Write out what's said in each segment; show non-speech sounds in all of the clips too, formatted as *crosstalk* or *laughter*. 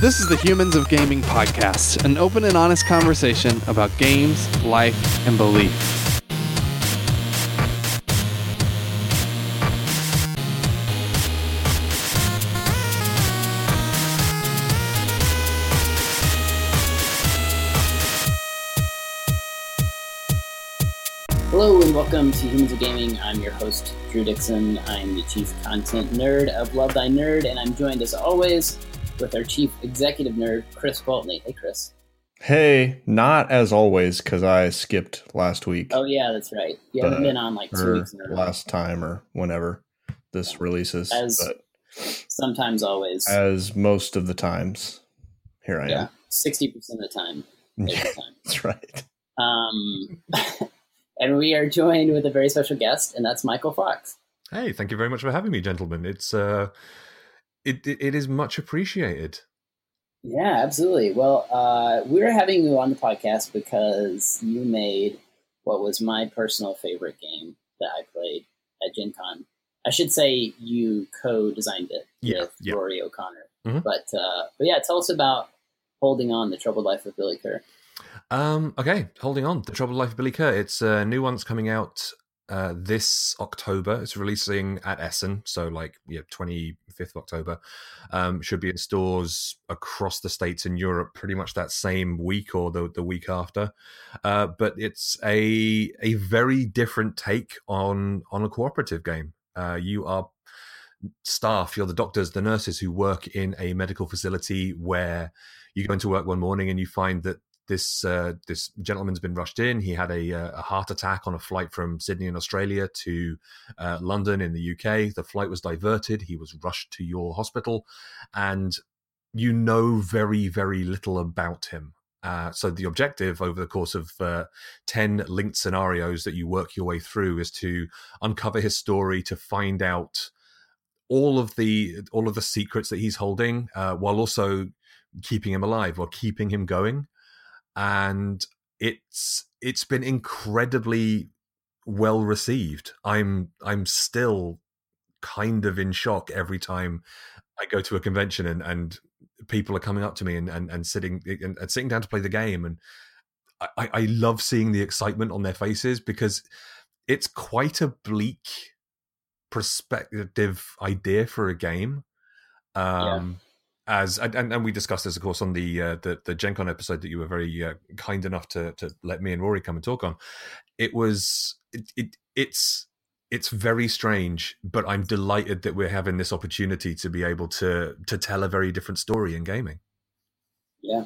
This is the Humans of Gaming podcast, an open and honest conversation about games, life, and belief. Hello and welcome to Humans of Gaming. I'm your host, Drew Dixon. I'm the Chief Content Nerd of Love Thy Nerd, and I'm joined as always with our Chief Executive Nerd, Chris Boltney. Hey, Chris. Hey, not as always because I skipped last week. Oh yeah, that's right. You haven't But- been on like two weeks in a row. last time or whenever this releases. As- but Sometimes, always. as most of the times, here I yeah, am. sixty percent of the time. *laughs* Yeah, time. that's right. Um, *laughs* and we are joined with a very special guest, and that's Michael Fox. Hey, thank you very much for having me, gentlemen. It's uh, it it, it is much appreciated. Yeah, absolutely. Well, uh, we're having you on the podcast because you made what was my personal favorite game that I played at Gen Con. I should say you co-designed it Yeah, with yeah. Rory O'Connor. Mhm. But uh, but yeah, tell us about holding on the troubled life of Billy Kerr. Um, okay, holding on. The Troubled Life of Billy Kerr. It's a new one that's coming out uh, this October. It's releasing at Essen, so like yeah, twenty fifth of October. Um, should be in stores across the states and Europe pretty much that same week or the the week after. Uh, but it's a a very different take on on a cooperative game. Uh, you are staff, you're the doctors, the nurses who work in a medical facility where you go into work one morning and you find that this uh, this gentleman's been rushed in. He had a, uh, a heart attack on a flight from Sydney in Australia to uh, London in the UK. The flight was diverted. He was rushed to your hospital, and you know very very little about him. Uh, so the objective over the course of uh, ten linked scenarios that you work your way through is to uncover his story, to find out all of the all of the secrets that he's holding, uh, while also keeping him alive or keeping him going and it's it's been incredibly well received. I'm i'm still kind of in shock every time i go to a convention and and people are coming up to me and and, and sitting and, and sitting down to play the game and I, I love seeing the excitement on their faces because it's quite a bleak perspective idea for a game. Um as and, and we discussed this of course on the uh, the the Gen Con episode that you were very uh, kind enough to to let me and Rory come and talk on. It was it, it it's it's very strange, but I'm delighted that we're having this opportunity to be able to to tell a very different story in gaming. Yeah.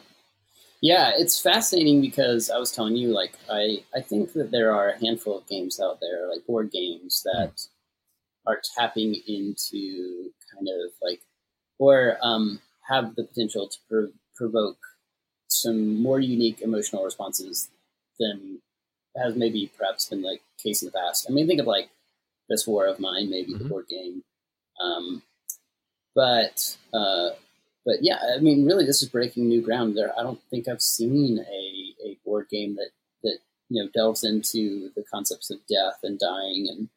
Yeah, it's fascinating because I was telling you, like, I, I think that there are a handful of games out there, like board games, that are tapping into kind of like, or um, have the potential to prov- provoke some more unique emotional responses than has maybe perhaps been the case in the past. I mean, think of like This War of Mine, maybe the Mhm. board game. Um, but uh, but yeah, I mean, really, this is breaking new ground. There, I don't think I've seen a, a board game that that you know delves into the concepts of death and dying and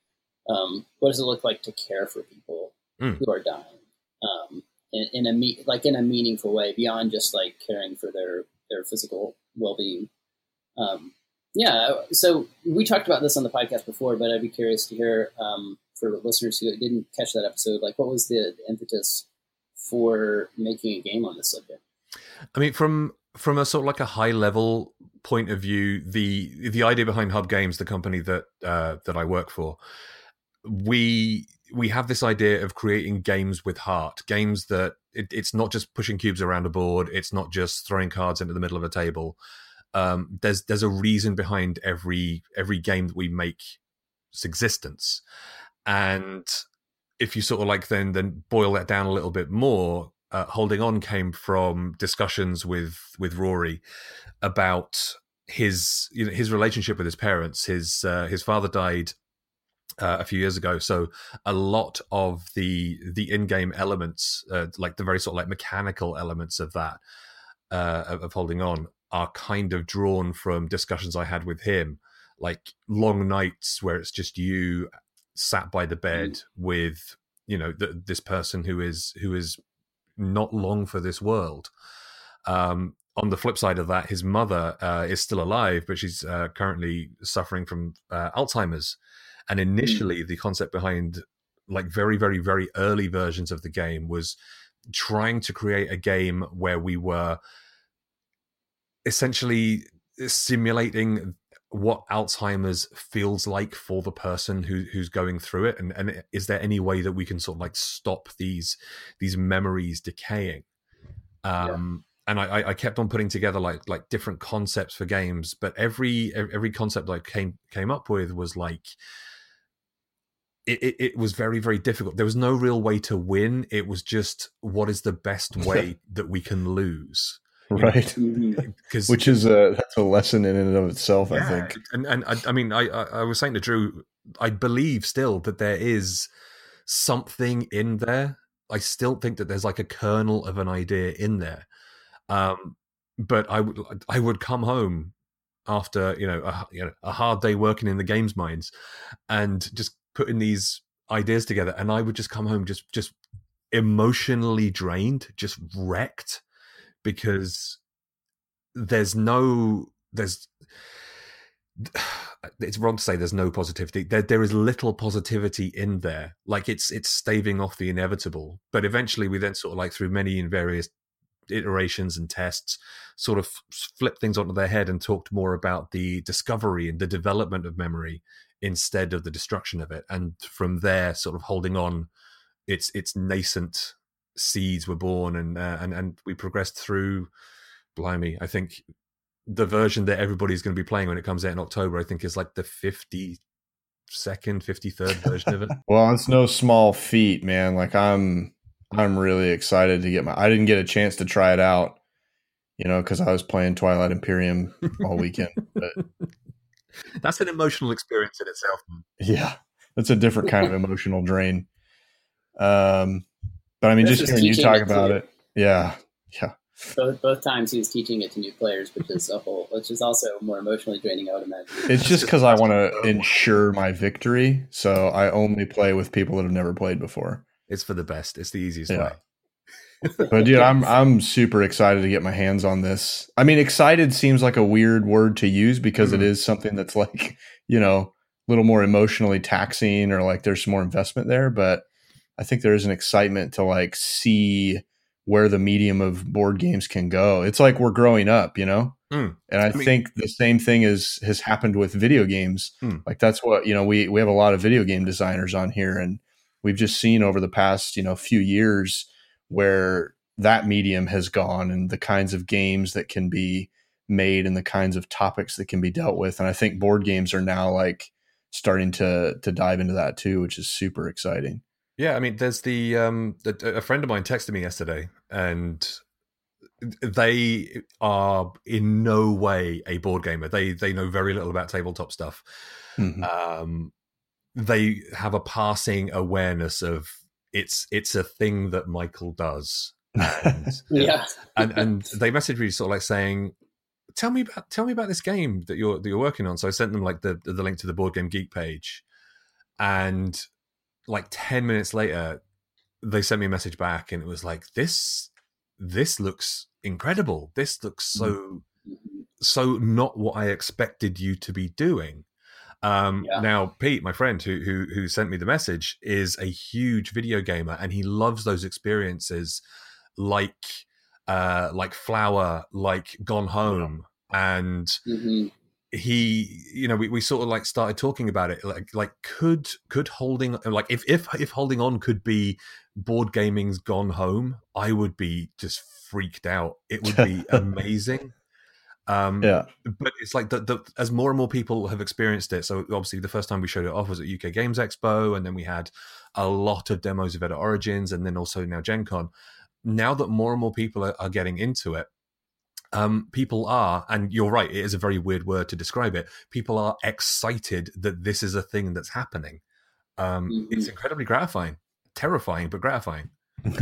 um, what does it look like to care for people Mm. who are dying um, in, in a me- like in a meaningful way beyond just like caring for their their physical well being. Um, yeah, so we talked about this on the podcast before, but I'd be curious to hear um, for listeners who didn't catch that episode, like what was the impetus for making a game on this subject? I mean, from from a sort of like a high level point of view, the the idea behind Hub Games, the company that uh, that I work for, we we have this idea of creating games with heart, games that it, it's not just pushing cubes around a board, it's not just throwing cards into the middle of a table. Um, there's there's a reason behind every every game that we make its existence, and if you sort of like then then boil that down a little bit more, uh, holding on came from discussions with with Rory about his you know his relationship with his parents. His uh, his father died uh, a few years ago, so a lot of the the in game elements, uh, like the very sort of like mechanical elements of that uh, of, holding on, are kind of drawn from discussions I had with him, like long nights where it's just you sat by the bed with you know th- this person who is who is not long for this world. Um, on the flip side of that, his mother uh, is still alive, but she's uh, currently suffering from uh, Alzheimer's. And initially, mm. the concept behind like very, very, very early versions of the game was trying to create a game where we were essentially simulating what Alzheimer's feels like for the person who who's going through it, and and is there any way that we can sort of like stop these these memories decaying? Um, yeah. And I, I kept on putting together like like different concepts for games, but every every concept I came came up with was like it, it, it, was very very difficult. There was no real way to win. It was just what is the best *laughs* way that we can lose? Right. *laughs* Because which is a that's a lesson in and of itself yeah. i think. and and I, I mean I, I was saying to drew i believe still that there is something in there. I still think that there's like a kernel of an idea in there. Um but i would i would come home after you know a, you know a hard day working in the games mines and just putting these ideas together and i would just come home just just emotionally drained just wrecked because there's no there's *sighs* it's wrong to say there's no positivity. There there is little positivity in there. Like it's it's staving off the inevitable. But eventually we then sort of like through many and various iterations and tests sort of flipped things onto their head and talked more about the discovery and the development of memory instead of the destruction of it. And from there sort of holding on its its nascent seeds were born and uh, and and we progressed through blimey i think the version that everybody's going to be playing when it comes out in october i think is like the 50 second 53rd version of it. *laughs* Well it's no small feat man. Like i'm i'm really excited to get my i didn't get a chance to try it out you know because i was playing twilight imperium all weekend but *laughs* that's an emotional experience in itself yeah that's a different kind of emotional drain um but I mean, just hearing you talk about it, yeah, yeah. Both, both times he was teaching it to new players, which is a whole, which is also more emotionally draining. I would imagine. It's just because I want to ensure my victory, so I only play with people that have never played before. It's for the best. It's the easiest yeah. way. but dude, *laughs* I'm I'm super excited to get my hands on this. I mean, excited seems like a weird word to use because mm-hmm. it is something that's like *laughs* you know a little more emotionally taxing or like there's some more investment there. But I think there is an excitement to like see where the medium of board games can go. It's like we're growing up, you know? Mm. And I, I mean, think the same thing is has happened with video games. Mm. Like that's what, you know, we we have a lot of video game designers on here and we've just seen over the past, you know, few years where that medium has gone and the kinds of games that can be made and the kinds of topics that can be dealt with. And I think board games are now like starting to to dive into that too, which is super exciting. Yeah, I mean, there's the um, a friend of mine texted me yesterday, and they are in no way a board gamer. They they know very little about tabletop stuff. Mm-hmm. Um, they have a passing awareness of it's it's a thing that Michael does. And, *laughs* yeah, and and *laughs* they messaged me sort of like saying, "Tell me about tell me about this game that you're that you're working on." So I sent them like the the link to the Board Game Geek page, and like 10 minutes later they sent me a message back and it was like this this looks incredible this looks so mm-hmm. so not what i expected you to be doing um, yeah. now pete my friend who, who who sent me the message is a huge video gamer and he loves those experiences like uh like flower like gone home and mm-hmm. he you know we, we sort of like started talking about it like like could could holding like if if if holding on could be board gaming's gone home i would be just freaked out. It would be *laughs* amazing um yeah but it's like the, the as more and more people have experienced it so obviously the first time we showed it off was at uk games expo and then we had a lot of demos of it at origins and then also now gen con now that more and more people are, are getting into it um, people are, and you're right, it is a very weird word to describe it. People are excited that this is a thing that's happening. Um, mm-hmm. It's incredibly gratifying, terrifying, but gratifying. *laughs*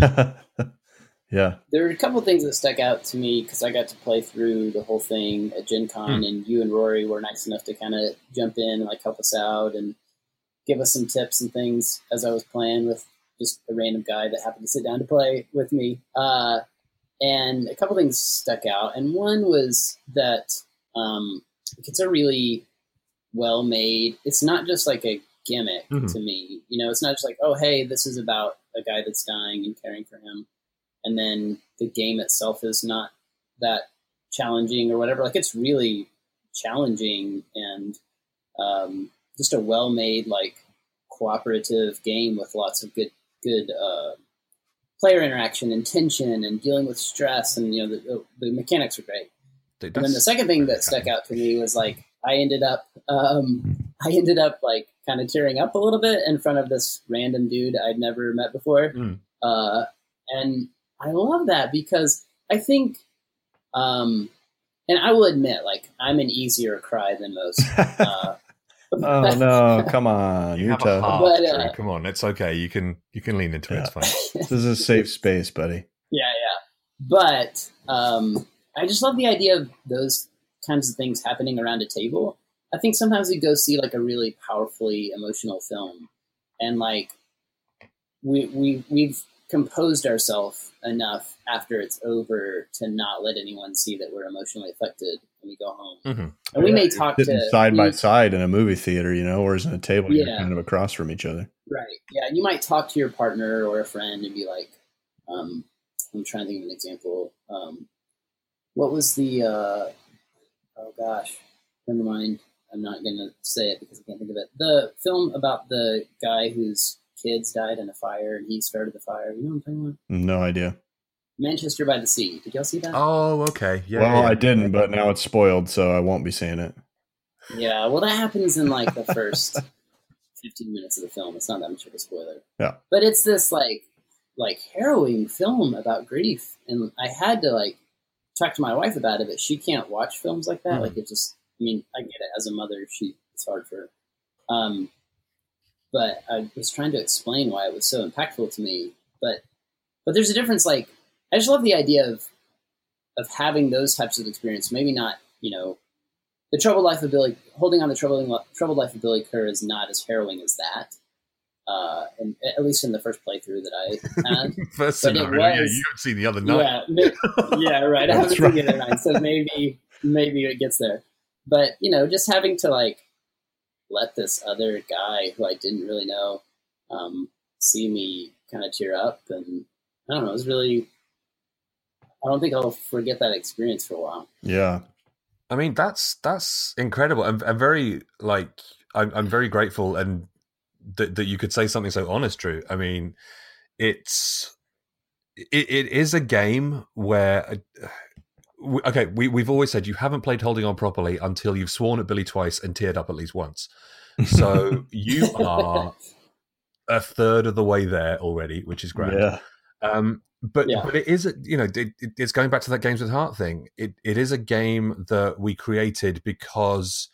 yeah. There are a couple things that stuck out to me because I got to play through the whole thing at Gen Con, mm. and you and Rory were nice enough to kind of jump in and like help us out and give us some tips and things as I was playing with just a random guy that happened to sit down to play with me. Uh, and a couple things stuck out, and one was that um, it's a really well made. It's not just like a gimmick Mhm. to me. You know, it's not just like, oh, hey, this is about a guy that's dying and caring for him, and then the game itself is not that challenging or whatever. Like, it's really challenging and um, just a well made like cooperative game with lots of good good uh, player interaction and tension and dealing with stress and you know the, the, mechanics are great. Th- And then the second thing that stuck out to me was like I ended up um, I ended up like kind of tearing up a little bit in front of this random dude I'd never met before, Mm. uh, and I love that because I think, um, and I will admit, like I'm an easier cry than most. *laughs* Uh, oh no, *laughs* come on, you you're have a tough. heart, But, uh, Come on, it's okay. You can you can lean into it. It's fine. *laughs* This is a safe space, buddy. Yeah, yeah. But um, I just love the idea of those kinds of things happening around a table. I think sometimes we go see like a really powerfully emotional film, and like we we we've composed ourselves enough after it's over to not let anyone see that we're emotionally affected when we go home. Mhm. And we may talk to side by side in a movie theater, you know, whereas in a table you're Yeah. kind of across from each other. Right. Yeah. You might talk to your partner or a friend and be like, um, I'm trying to think of an example. Um, what was the, uh, oh gosh, never mind. I'm not going to say it because I can't think of it. The film about the guy whose kids died in a fire and he started the fire. You know what I'm talking about? No idea. Manchester by the Sea. Did y'all see that? Oh, okay. Yeah. well, yeah. I didn't, but now it's spoiled, so I won't be seeing it. Yeah. Well, that happens in like the *laughs* first 15 minutes of the film. It's not that much of a spoiler. Yeah. But it's this like like harrowing film about grief, and I had to like talk to my wife about it, but she can't watch films like that. Mhm. Like it just, I mean, I get it as a mother, she it's hard for her. Um, but I was trying to explain why it was so impactful to me. But but there's a difference. Like I just love the idea of of having those types of experience. Maybe not, you know, the troubled life of Billy, holding on the troubling troubled life of Billy Kerr is not as harrowing as that. Uh, and at least in the first playthrough that I had. *laughs* First but it scenario. Yeah, was- you haven't seen the other night. yeah, yeah, right. I *laughs* haven't That's seen right. the other nine, so maybe maybe it gets there. But you know, just having to like let this other guy who I didn't really know um, see me kind of tear up, and I don't know, it was really. I don't think I'll forget that experience for a while. Yeah. I mean, that's that's incredible. I'm, I'm very like I'm, I'm very grateful and that that you could say something so honest, Drew. I mean, it's it, it is a game where. We- Okay, we, we've always said you haven't played Holding On properly until you've sworn at Billy twice and teared up at least once. So *laughs* you are a third of the way there already, which is great. yeah. Um, but Yeah. but it is a, you know it, it- it's going back to that games with heart thing. It it is a game that we created because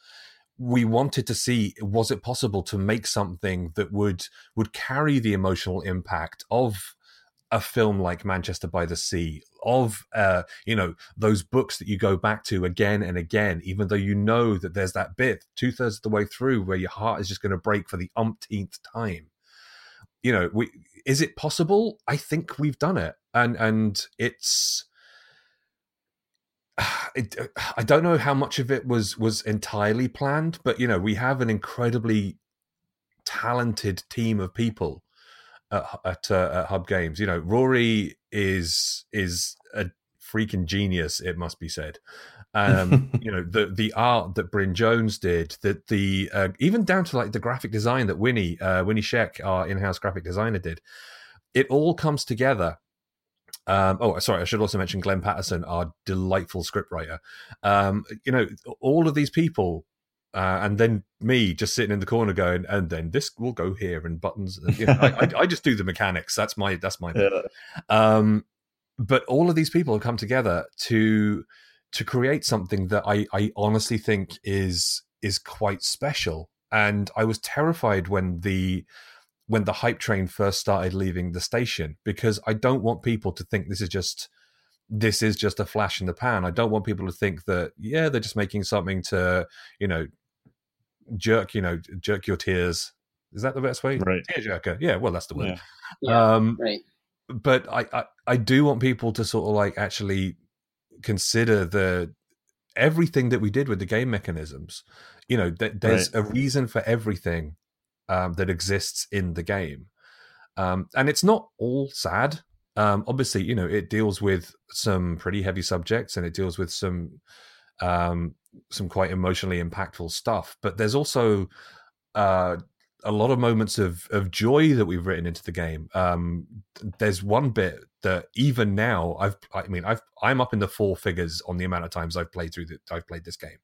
we wanted to see was it possible to make something that would would carry the emotional impact of a film like Manchester by the Sea, of uh, you know those books that you go back to again and again, even though you know that there's that bit two thirds of the way through where your heart is just going to break for the umpteenth time. You know, we is it possible? I think we've done it, and and it's. *sighs* It, I don't know how much of it was was entirely planned, but you know we have an incredibly talented team of people at, at, uh, at Hub Games. You know, Rory is is a freaking genius. It must be said. Um, *laughs* you know, the the art that Bryn Jones did, that the uh, even down to like the graphic design that Winnie uh, Winnie Sheck, our in house graphic designer, did. It all comes together. Um, oh, sorry. I should also mention Glenn Patterson, our delightful scriptwriter. Um, you know, all of these people uh, and then me just sitting in the corner going, and then this will go here and buttons. and, You know, I, I, I just do the mechanics. That's my that's my. *laughs* Yeah. Um, but all of these people have come together to to create something that I I honestly think is is quite special. And I was terrified when the when the hype train first started leaving the station because I don't want people to think this is just this is just a flash in the pan. I don't want people to think that yeah they're just making something to you know jerk you know jerk your tears Is that the best way? Right. Tearjerker. Yeah. Well, that's the word. Yeah. Yeah, Um, right. but I, I I do want people to sort of like actually consider the everything that we did with the game mechanisms. You know, th- there's a reason for everything um, that exists in the game, um, and it's not all sad. Um, obviously, you know, it deals with some pretty heavy subjects and it deals with some um, some quite emotionally impactful stuff. But there's also uh, a lot of moments of of joy that we've written into the game. Um, there's one bit that even now I've I mean I've I'm up in the four figures on the amount of times I've played through the I've played this game.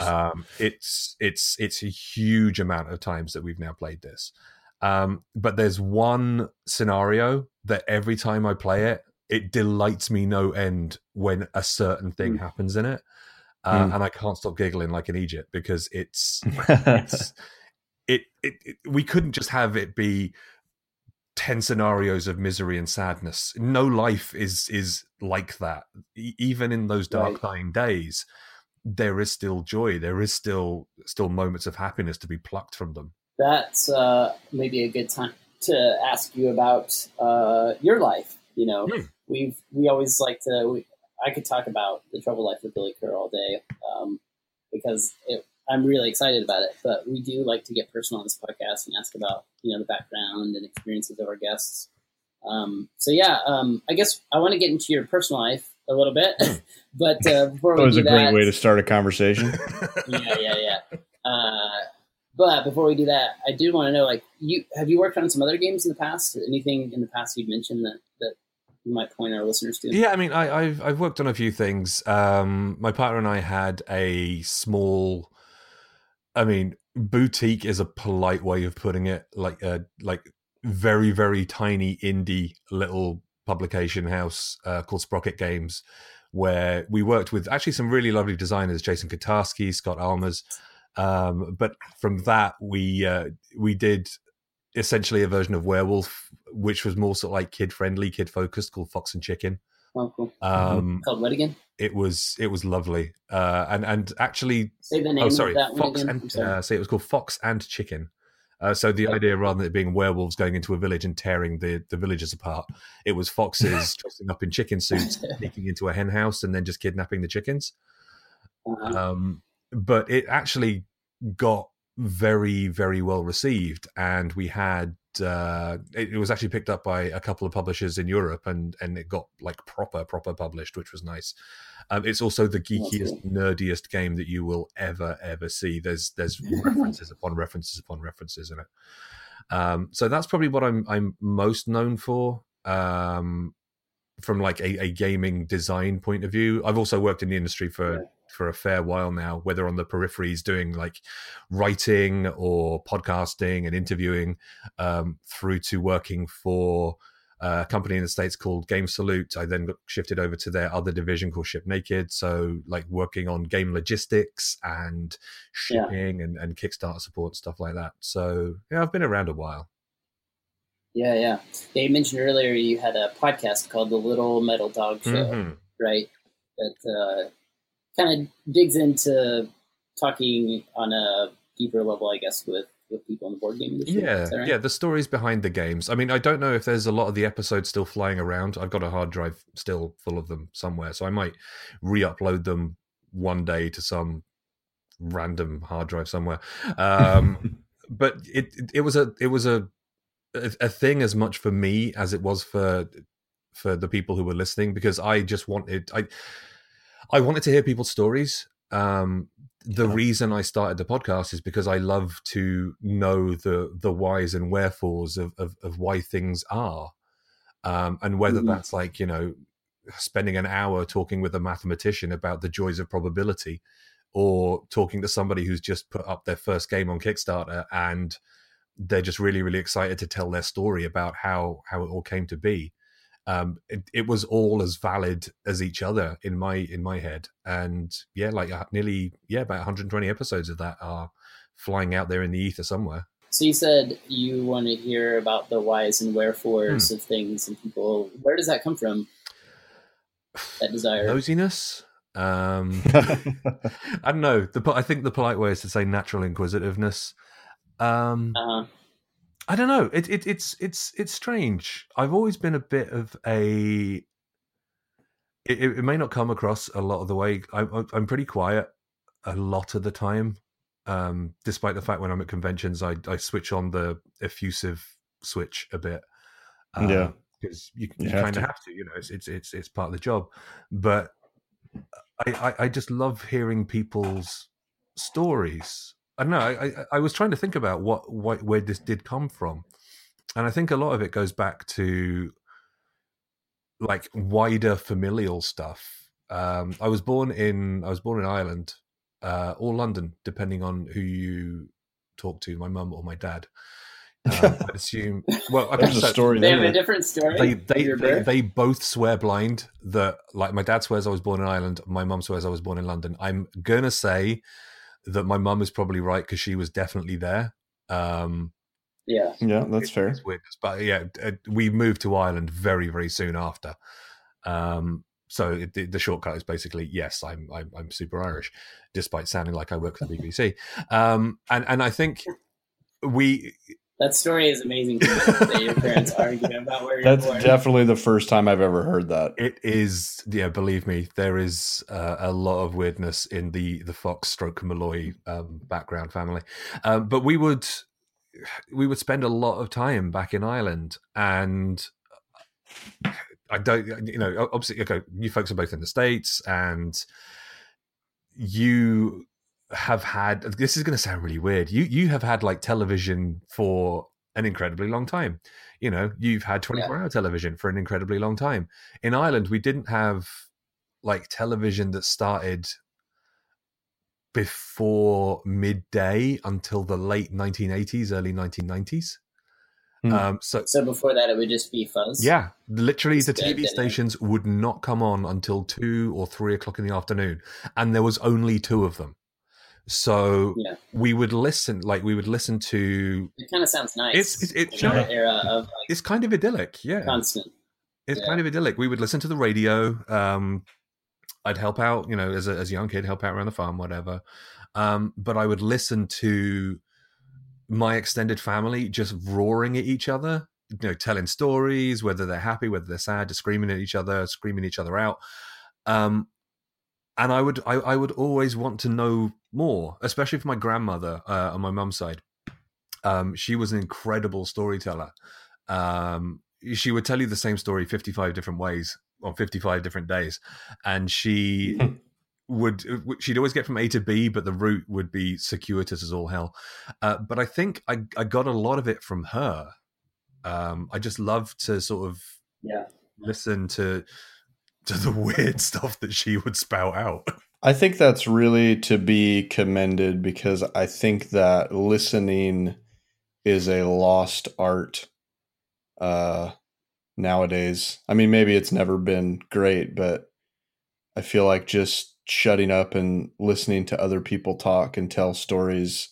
Um, it's it's it's a huge amount of times that we've now played this. Um, but there's one scenario that every time I play it, it delights me no end when a certain thing Mm. happens in it, uh, Mm. and I can't stop giggling like an Egypt because it's it's *laughs* it, it, it we couldn't just have it be 10 scenarios of misery and sadness no life is is like that E- even in those dark Right. dying days there is still joy there is still still moments of happiness to be plucked from them That's uh, maybe a good time to ask you about uh, your life. You know, Hmm. We've we always like to. We, I could talk about the trouble life of Billy Kerr all day um, because it, I'm really excited about it. But we do like to get personal on this podcast and ask about you know the background and experiences of our guests. Um, so yeah, um, I guess I want to get into your personal life a little bit, *laughs* *laughs* but uh, before that we was do a great that, way to start a conversation. *laughs* yeah, yeah, yeah. Uh, but before we do that, I do want to know, like, you have you worked on some other games in the past? Anything in the past you've mentioned that that you might point our listeners to? yeah i mean I, i've i've worked on a few things um my partner and i had a small i mean boutique is a polite way of putting it like a like very very tiny indie little publication house uh, called sprocket games where we worked with actually some really lovely designers Jason Kotarski Scott Almes um, but from that we uh, we did essentially a version of werewolf which was more sort of like kid friendly kid focused called fox and chicken Oh, cool. um, Called what again? it was it was lovely uh, and and actually Say the name oh sorry of that one fox. And uh, say it was called fox and chicken uh, so the idea rather than it being werewolves going into a village and tearing the, the villagers apart it was foxes *laughs* dressing up in chicken suits *laughs* sneaking into a hen house and then just kidnapping the chickens Uh-huh. um, but it actually got very very well received and we had uh, it, it was actually picked up by a couple of publishers in Europe and and it got like proper proper published which was nice. Um, it's also the geekiest nerdiest game that you will ever ever see. There's there's *laughs* references upon references upon references in it. Um, so that's probably what I'm I'm most known for um, from like a, a gaming design point of view. I've also worked in the industry for. For a fair while now, whether on the peripheries doing like writing or podcasting and interviewing, um, through to working for a company in the States called Game Salute. I then got shifted over to their other division called Ship Naked. So, like working on game logistics and Yeah. shipping and, and Kickstarter support, stuff like that. So, yeah, I've been around a while. Yeah, yeah. Yeah, you mentioned earlier you had a podcast called The Little Metal Dog Show, Mhm. right? That uh, kind of digs into talking on a deeper level, I guess, with with people in the board game industry. Yeah, right? yeah, the stories behind the games. I mean, I don't know if there's a lot of the episodes still flying around. I've got a hard drive still full of them somewhere, so I might re-upload them one day to some random hard drive somewhere. Um, *laughs* but it, it it was a it was a a a thing as much for me as it was for for the people who were listening because I just wanted I I wanted to hear people's stories. Um, the Yeah. reason I started the podcast is because I love to know the the whys and wherefores of of, of why things are, um, and whether Mhm. that's like you know spending an hour talking with a mathematician about the joys of probability, or talking to somebody who's just put up their first game on Kickstarter and they're just really really excited to tell their story about how how it all came to be um it, it was all as valid as each other in my in my head and yeah like uh, nearly yeah about 120 episodes of that are flying out there in the ether somewhere So you said you want to hear about the whys and wherefores Hmm. of things and people. Where does that come from? That desire. nosiness um *laughs* i don't know the i think the polite way is to say natural inquisitiveness Um, Uh-huh. I don't know. It, it it's it's it's strange. I've always been a bit of a. It, it may not come across a lot of the way. I, I'm pretty quiet a lot of the time, um, despite the fact when I'm at conventions, I I switch on the effusive switch a bit. Yeah. because you, You you, kind of have to. You know, it's it's it's it's part of the job. But I, I I just love hearing people's stories. I don't know. I, I I was trying to think about what, what where this did come from, and I think a lot of it goes back to like wider familial stuff. Um, I was born in I was born in Ireland uh, or London, depending on who you talk to, my mum or my dad. Um, *laughs* I assume. Well, okay, There's a story They have a different story. they they, they they both swear blind that like my dad swears I was born in Ireland, my mum swears I was born in London. I'm gonna say that my mum is probably right because she was definitely there. Um, yeah. Yeah, that's fair. it's weird, but yeah, uh, we moved to Ireland very very soon after. Um, so it, the, the shortcut is basically yes, I'm, I'm I'm super Irish, despite sounding like I work for the BBC. Um, and and I think we That story is amazing. that your parents *laughs* argue about where you're That's born. definitely the first time I've ever heard that. It is, yeah. Believe me, there is uh, a lot of weirdness in the the Fox stroke Malloy um, background family. Um, but we would we would spend a lot of time back in Ireland, and I don't, you know, obviously, okay, you folks are both in the states, and you have had. This is going to sound really weird. You you have had like television for an incredibly long time. You know, you've had 24 hour television for an incredibly long time. In Ireland, we didn't have like television that started before midday until the late 1980s, early 1990s. Hmm. Um, so So before that, it would just be fuzz. yeah, literally the It's dead, TV dead, stations would not come on until two or three o'clock in the afternoon, and there was only two of them. So Yeah. we would listen, like we would listen to. It kind of sounds nice. It's- it's- it's- era of like It's kind of idyllic, yeah. constant. It's Yeah. kind of idyllic. We would listen to the radio. Um, I'd help out, you know, as a, as a young kid, help out around the farm, whatever. Um, but I would listen to my extended family just roaring at each other, you know, telling stories, whether they're happy, whether they're sad, just screaming at each other, screaming each other out. Um, and I would, I, I would always want to know more, especially for my grandmother uh, on my mum's side. Um, she was an incredible storyteller. Um, she would tell you the same story 55 different ways on 55 different days and she *laughs* would she'd always get from a to b but the route would be circuitous as all hell uh, but i think I, I got a lot of it from her um, i just love to sort of Yeah. listen to to the *laughs* weird stuff that she would spout out I think that's really to be commended because I think that listening is a lost art uh, nowadays. I mean, maybe it's never been great, but I feel like just shutting up and listening to other people talk and tell stories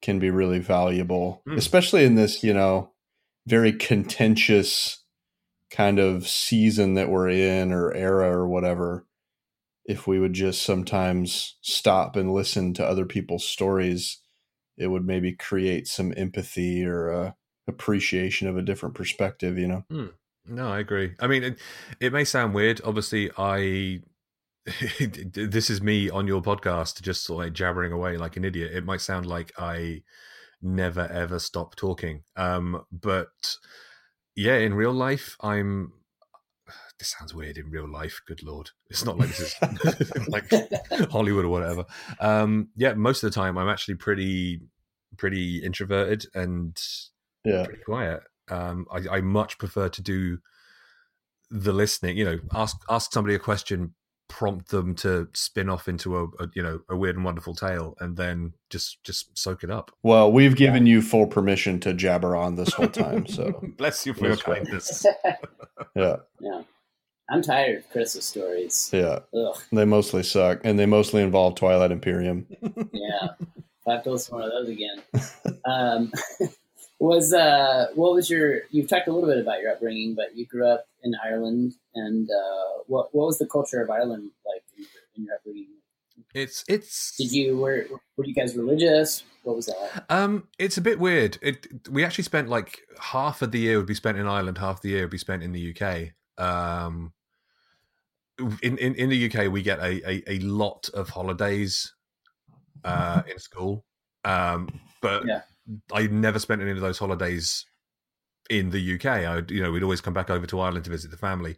can be really valuable, Mm. especially in this, you know, very contentious kind of season that we're in or era or whatever if we would just sometimes stop and listen to other people's stories, it would maybe create some empathy or uh, appreciation of a different perspective, you know? No, I agree. I mean, it, it may sound weird. Obviously, I *laughs* this is me on your podcast, just like jabbering away like an idiot. It might sound like I never ever stop talking, um, but yeah, in real life, I'm. This sounds weird. In real life, good lord, it's not like this is *laughs* like *laughs* Hollywood or whatever. Um, yeah, most of the time, I'm actually pretty pretty introverted and Yeah. pretty quiet. Um, I, I much prefer to do the listening. You know, ask ask somebody a question, prompt them to spin off into a, a you know a weird and wonderful tale, and then just just soak it up. Well, we've given you full permission to jabber on this whole time. So, *laughs* bless you for your kindness. yeah. yeah. I'm tired of Chris's stories. Yeah. Ugh. They mostly suck and they mostly involve Twilight Imperium. *laughs* *laughs* Yeah. if I have to listen to one of those again. Um, *laughs* was uh, what was your? You've talked a little bit about your upbringing, but you grew up in Ireland, and uh, what what was the culture of Ireland like in your, in your upbringing? It's it's Did you were were you guys religious? What was that? Um, it's a bit weird. It we actually spent like half of the year would be spent in Ireland, half the year would be spent in the UK. Um, in in, in the UK, we get a, a, a lot of holidays uh, in school, um, but Yeah. I never spent any of those holidays in the UK. I you know we'd always come back over to Ireland to visit the family.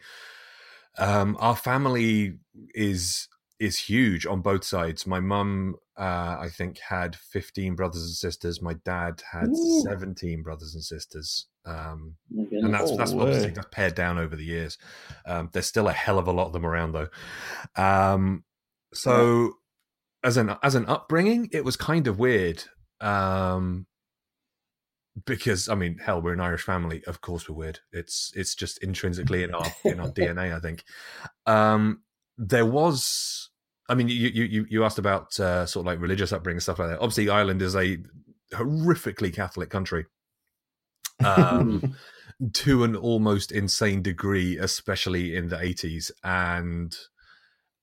Um, our family is is huge on both sides. My mum, uh, I think, had fifteen brothers and sisters. My dad had Ooh. seventeen brothers and sisters. Um, My and that's Oh, that's obviously way. that's pared down over the years. Um, there's still a hell of a lot of them around though. Um, so as an as an upbringing, it was kind of weird. Um, because I mean, hell, we're an Irish family. Of course, we're weird. It's it's just intrinsically in our in our *laughs* DNA. I think. Um, there was. I mean, you you you- you asked about uh, sort of like religious upbringing stuff like that. Obviously, Ireland is a horrifically Catholic country. Um, to an almost insane degree, especially in the eighties. And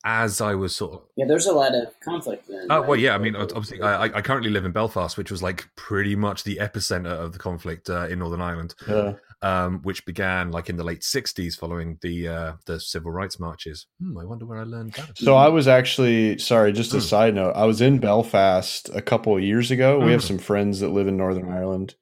as I was sort of yeah, there's a lot of conflict then. Oh well, yeah. I mean, obviously, I, I currently live in Belfast, which was like pretty much the epicenter of the conflict uh, in Northern Ireland, Yeah. um, which began like in the late '60s, following the uh, the civil rights marches. Hmm, I wonder where I learned that. So I was actually sorry. Just a Mm. side note. I was in Belfast a couple of years ago. We have Mm. some friends that live in Northern Ireland,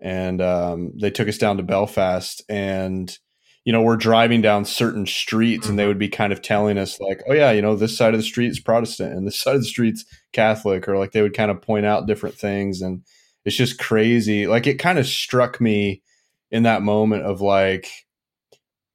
and um, they took us down to Belfast. And you know, we're driving down certain streets, and they Mhm. would be kind of telling us like, "Oh yeah, you know, this side of the street is Protestant, and this side of the street's Catholic," or like they would kind of point out different things, and it's just crazy. Like it kind of struck me in that moment of like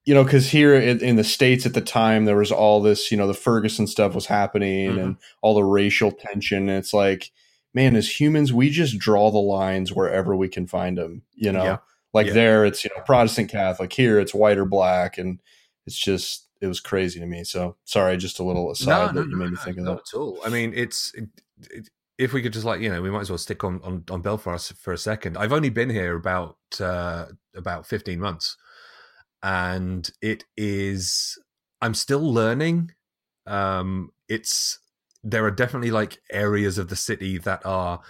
you know, because here in, in the states at the time there was all this, you know, the Ferguson stuff was happening Mhm. and all the racial tension. And it's like, man, as humans, we just draw the lines wherever we can find them. You know, Yeah. like Yeah. there, it's you know Protestant Catholic. Here, it's white or black, and it's just it was crazy to me. So sorry, just a little aside that you made me think of not that. at all. I mean, it's it, it, if we could just like you know, we might as well stick on on, on Belfast for a second. I've only been here about uh, about fifteen months, and it is I'm still learning. Um, it's there are definitely like areas of the city that are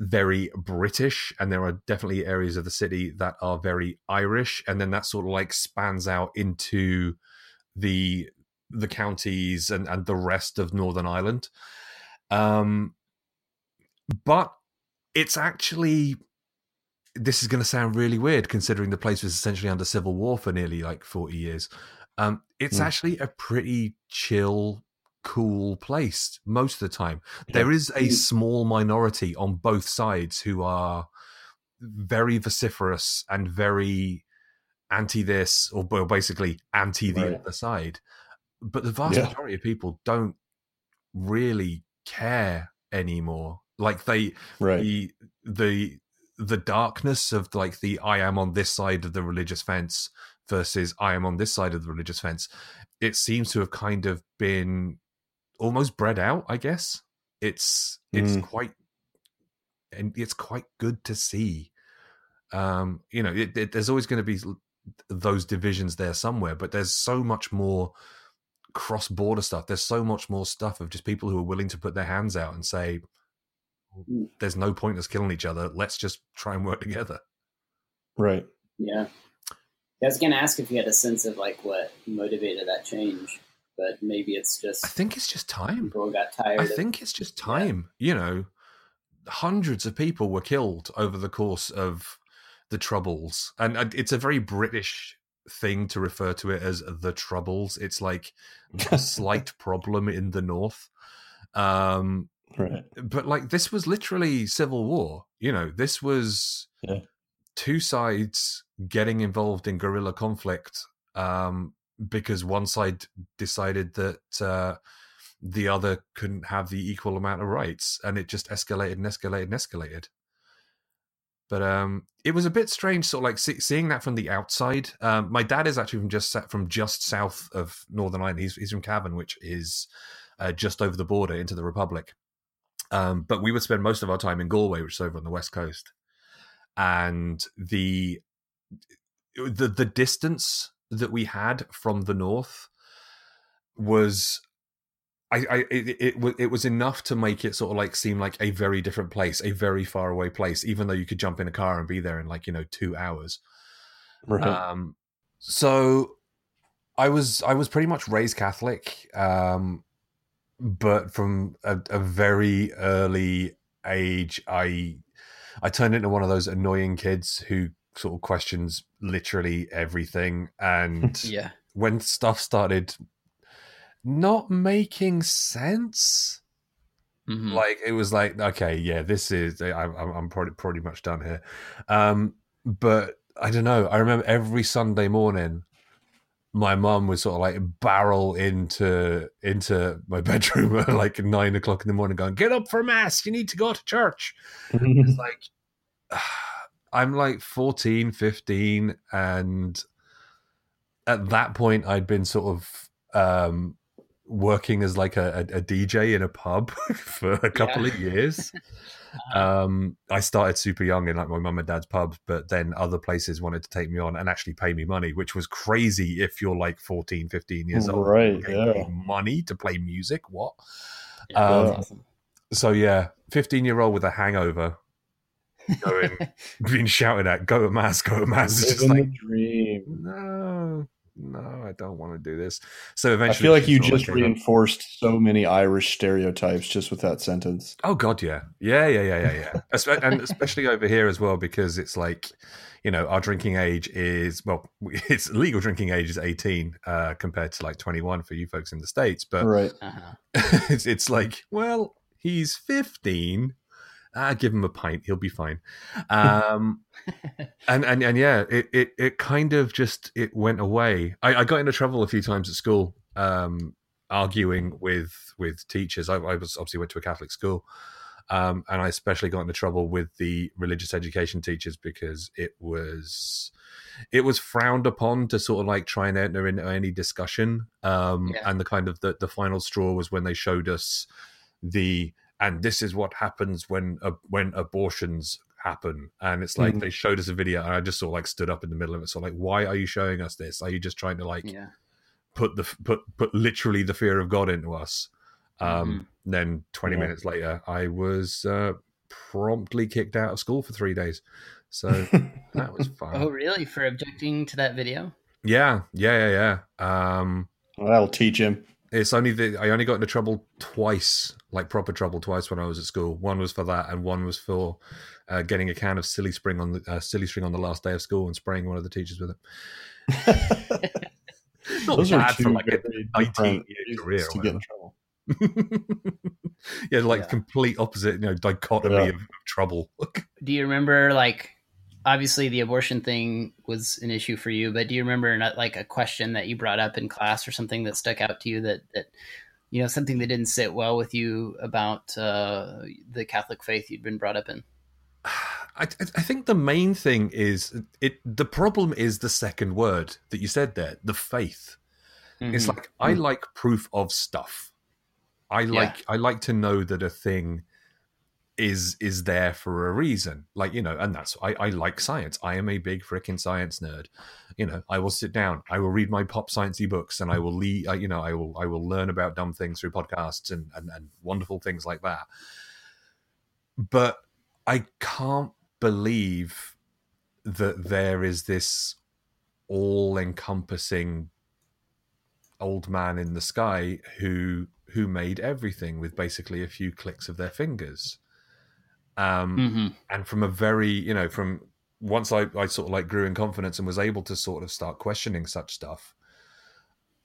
very British, and there are definitely areas of the city that are very Irish, and then that sort of like spans out into the the counties and, and the rest of Northern Ireland. Um, but it's actually this is going to sound really weird considering the place was essentially under civil war for nearly like 40 years. Um, it's Hmm. actually a pretty chill, cool place most of the time. There is a Hmm. small minority on both sides who are very vociferous and very anti this or basically anti the Right. other side. But the vast Yeah. majority of people don't really care anymore. Like they Right. the the the darkness of like the I am on this side of the religious fence versus I am on this side of the religious fence. It seems to have kind of been almost bred out, I guess. It's it's Mm. quite and it's quite good to see. Um, you know, it, it, there's always going to be those divisions there somewhere, but there's so much more cross border stuff. There's so much more stuff of just people who are willing to put their hands out and say, Mm. "There's no point in us killing each other. Let's just try and work together." Right. Yeah. I was gonna ask if you had a sense of like what motivated that change, but maybe it's just I think it's just time. people got tired. I of, think it's just time. You know, hundreds of people were killed over the course of the Troubles, and and it's a very British thing to refer to it as the Troubles. It's like a *laughs* slight problem in the north. Um, Right. but like this was literally civil war. You know, this was Yeah. two sides getting involved in guerrilla conflict um, because one side decided that uh, the other couldn't have the equal amount of rights, and it just escalated and escalated and escalated. But um, it was a bit strange, sort of like see- seeing that from the outside. Um, my dad is actually from just from just south of Northern Ireland. He's he's from Cavan, which is uh, just over the border into the Republic. Um, but we would spend most of our time in Galway, which is over on the west coast, and the the the distance that we had from the north was I, I it, it it was enough to make it sort of like seem like a very different place, a very far away place, even though you could jump in a car and be there in like you know two hours. Right. Um, so I was I was pretty much raised Catholic, um, but from a, a very early age, I I turned into one of those annoying kids who sort of questions literally everything, and *laughs* Yeah. when stuff started not making sense Mhm. like it was like okay yeah this is I, I'm, I'm pretty pretty much done here. Um but i don't know. I remember every sunday morning my mum would sort of like barrel into into my *laughs* bedroom at like nine o'clock in the morning going get up for mass. You need to go to church. It's *laughs* like *sighs* i'm like 14 15 and at that point i'd been sort of um working as like a, a, dj in a pub *laughs* for a couple Yeah. of years *laughs* um i started super young in like my mum and dad's pub but then other places wanted to take me on and actually pay me money which was crazy if you're like 14 15 years old Right, yeah. money to play music what Yeah, um, awesome. so yeah 15 year old with a hangover going *laughs* being shouted at go to mass go to mass it's just Living like dream. no no i don't want to do this so eventually, I feel like you just gave up. reinforced so many Irish stereotypes just with that sentence. oh god yeah yeah yeah yeah yeah yeah and especially over here as well because it's like you know our drinking age is well *laughs* it's legal drinking age is 18 uh compared to like 21 for you folks in the states but Right. Uh-huh. *laughs* it's, it's like, well, he's 15. Ah, give him a pint, he'll be fine. *laughs* Um, and and and yeah, it, it it kind of just it went away. I, I got into trouble a few times at school, um, arguing with with teachers. I, I was obviously went to a Catholic school, um, and I especially got into trouble with the religious education teachers because it was it was frowned upon to sort of like try and enter into any discussion. Um, Yeah. And the kind of the, the final straw was when they showed us the and this is what happens when uh, when abortions happen and it's like Mhm. they showed us a video and i just sort of like stood up in the middle of it so like why are you showing us this are you just trying to like Yeah. put the put put literally the fear of god into us um then 20 Yeah. minutes later i was uh promptly kicked out of school for three days so *laughs* that was fun Oh, really? For objecting to that video? yeah yeah yeah yeah um That'll teach him. It's only the I only got into trouble twice, like proper trouble twice when I was at school. One was for that, and one was for uh, getting a can of silly spring on the uh, silly string on the last day of school and spraying one of the teachers with it. *laughs* Not Those bad for like a nineteen year career. to get in trouble. *laughs* yeah, like Yeah. complete opposite, you know, dichotomy Yeah. of, of trouble. *laughs* Do you remember, like, obviously the abortion thing was an issue for you, but do you remember, not like, a question that you brought up in class or something that stuck out to you that, that you know, something that didn't sit well with you about uh, the Catholic faith you'd been brought up in? I, I think the main thing is it. The problem is the second word that you said there, the faith. It's Mhm. like I like proof of stuff. I like I like to know that a thing is is there for a reason. Like you know, and that's I, I like science. I am a big freaking science nerd. You know, I will sit down. I will read my pop sciencey books, and I will lead. Uh, you know, I will I will learn about dumb things through podcasts and and, and wonderful things like that. But I can't believe that there is this all encompassing old man in the sky who who made everything with basically a few clicks of their fingers um Mhm. and from a very you know from once I, I sort of like grew in confidence and was able to sort of start questioning such stuff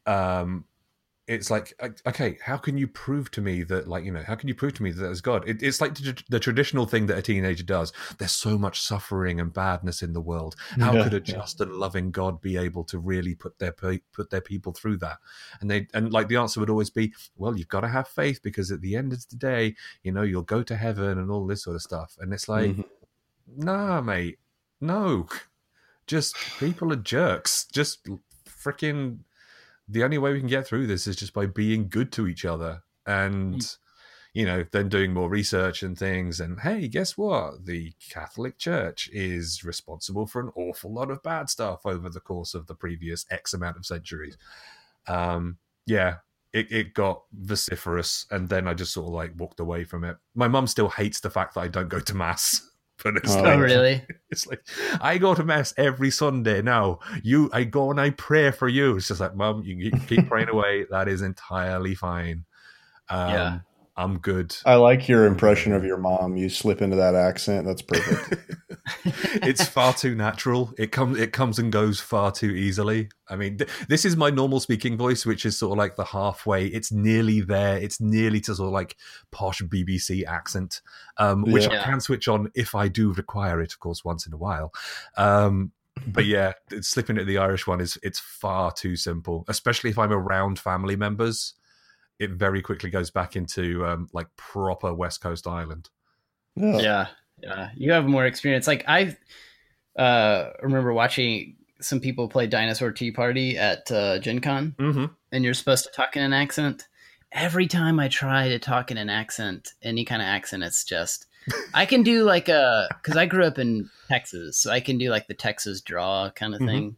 um it's like okay how can you prove to me that like you know how can you prove to me that there's god? It, it's like the, the traditional thing that a teenager does. There's so much suffering and badness in the world. How Yeah, could a yeah. just and loving god be able to really put their put their people through that? And they and like the answer would always be well you've got to have faith because at the end of the day you know you'll go to heaven and all this sort of stuff. And it's like Mhm. nah mate. No. *laughs* Just people are jerks. Just freaking the only way we can get through this is just by being good to each other and you know then doing more research and things and hey guess what the catholic church is responsible for an awful lot of bad stuff over the course of the previous x amount of centuries um yeah it, it got vociferous, and then I just sort of like walked away from it. My mum still hates the fact that I don't go to mass. *laughs* But it's Oh, like, really? *laughs* it's like I go to mass every Sunday now. You, I go and I pray for you. It's just like, mom, you keep- keep *laughs* praying away. That is entirely fine. Um, Yeah. I'm good. I like your impression of your mom. You slip into that accent. That's perfect. *laughs* it's far too natural. It comes it comes and goes far too easily. I mean, th- this is my normal speaking voice, which is sort of like the halfway. It's nearly there. It's nearly to sort of like posh BBC accent, um, which I can switch on if I do require it, of course, once in a while. Um, but yeah, slipping into the Irish one is it's far too simple, especially if I'm around family members. It very quickly goes back into um, like proper West Coast Ireland. Yeah. yeah yeah you have more experience like i uh remember watching some people play dinosaur tea party at uh gen con Mm-hmm. and you're supposed to talk in an accent every time i try to talk in an accent any kind of accent it's just i can do like a because i grew up in texas so i can do like the texas draw kind of Mhm. thing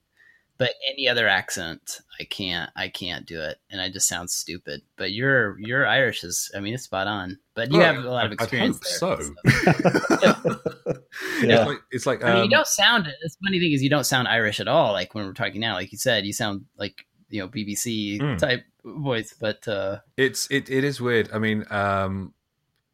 but any other accent i can't i can't do it and i just sound stupid but your your irish is i mean it's spot on but you Well, have a lot of I'd- I'd experience hope there, so. *laughs* Yeah. It's like, it's like I mean, you um, don't sound. The funny thing is, you don't sound Irish at all. Like when we're talking now, like you said, you sound like you know BBC Mm. type voice. But uh, it's it, it is weird. I mean, um,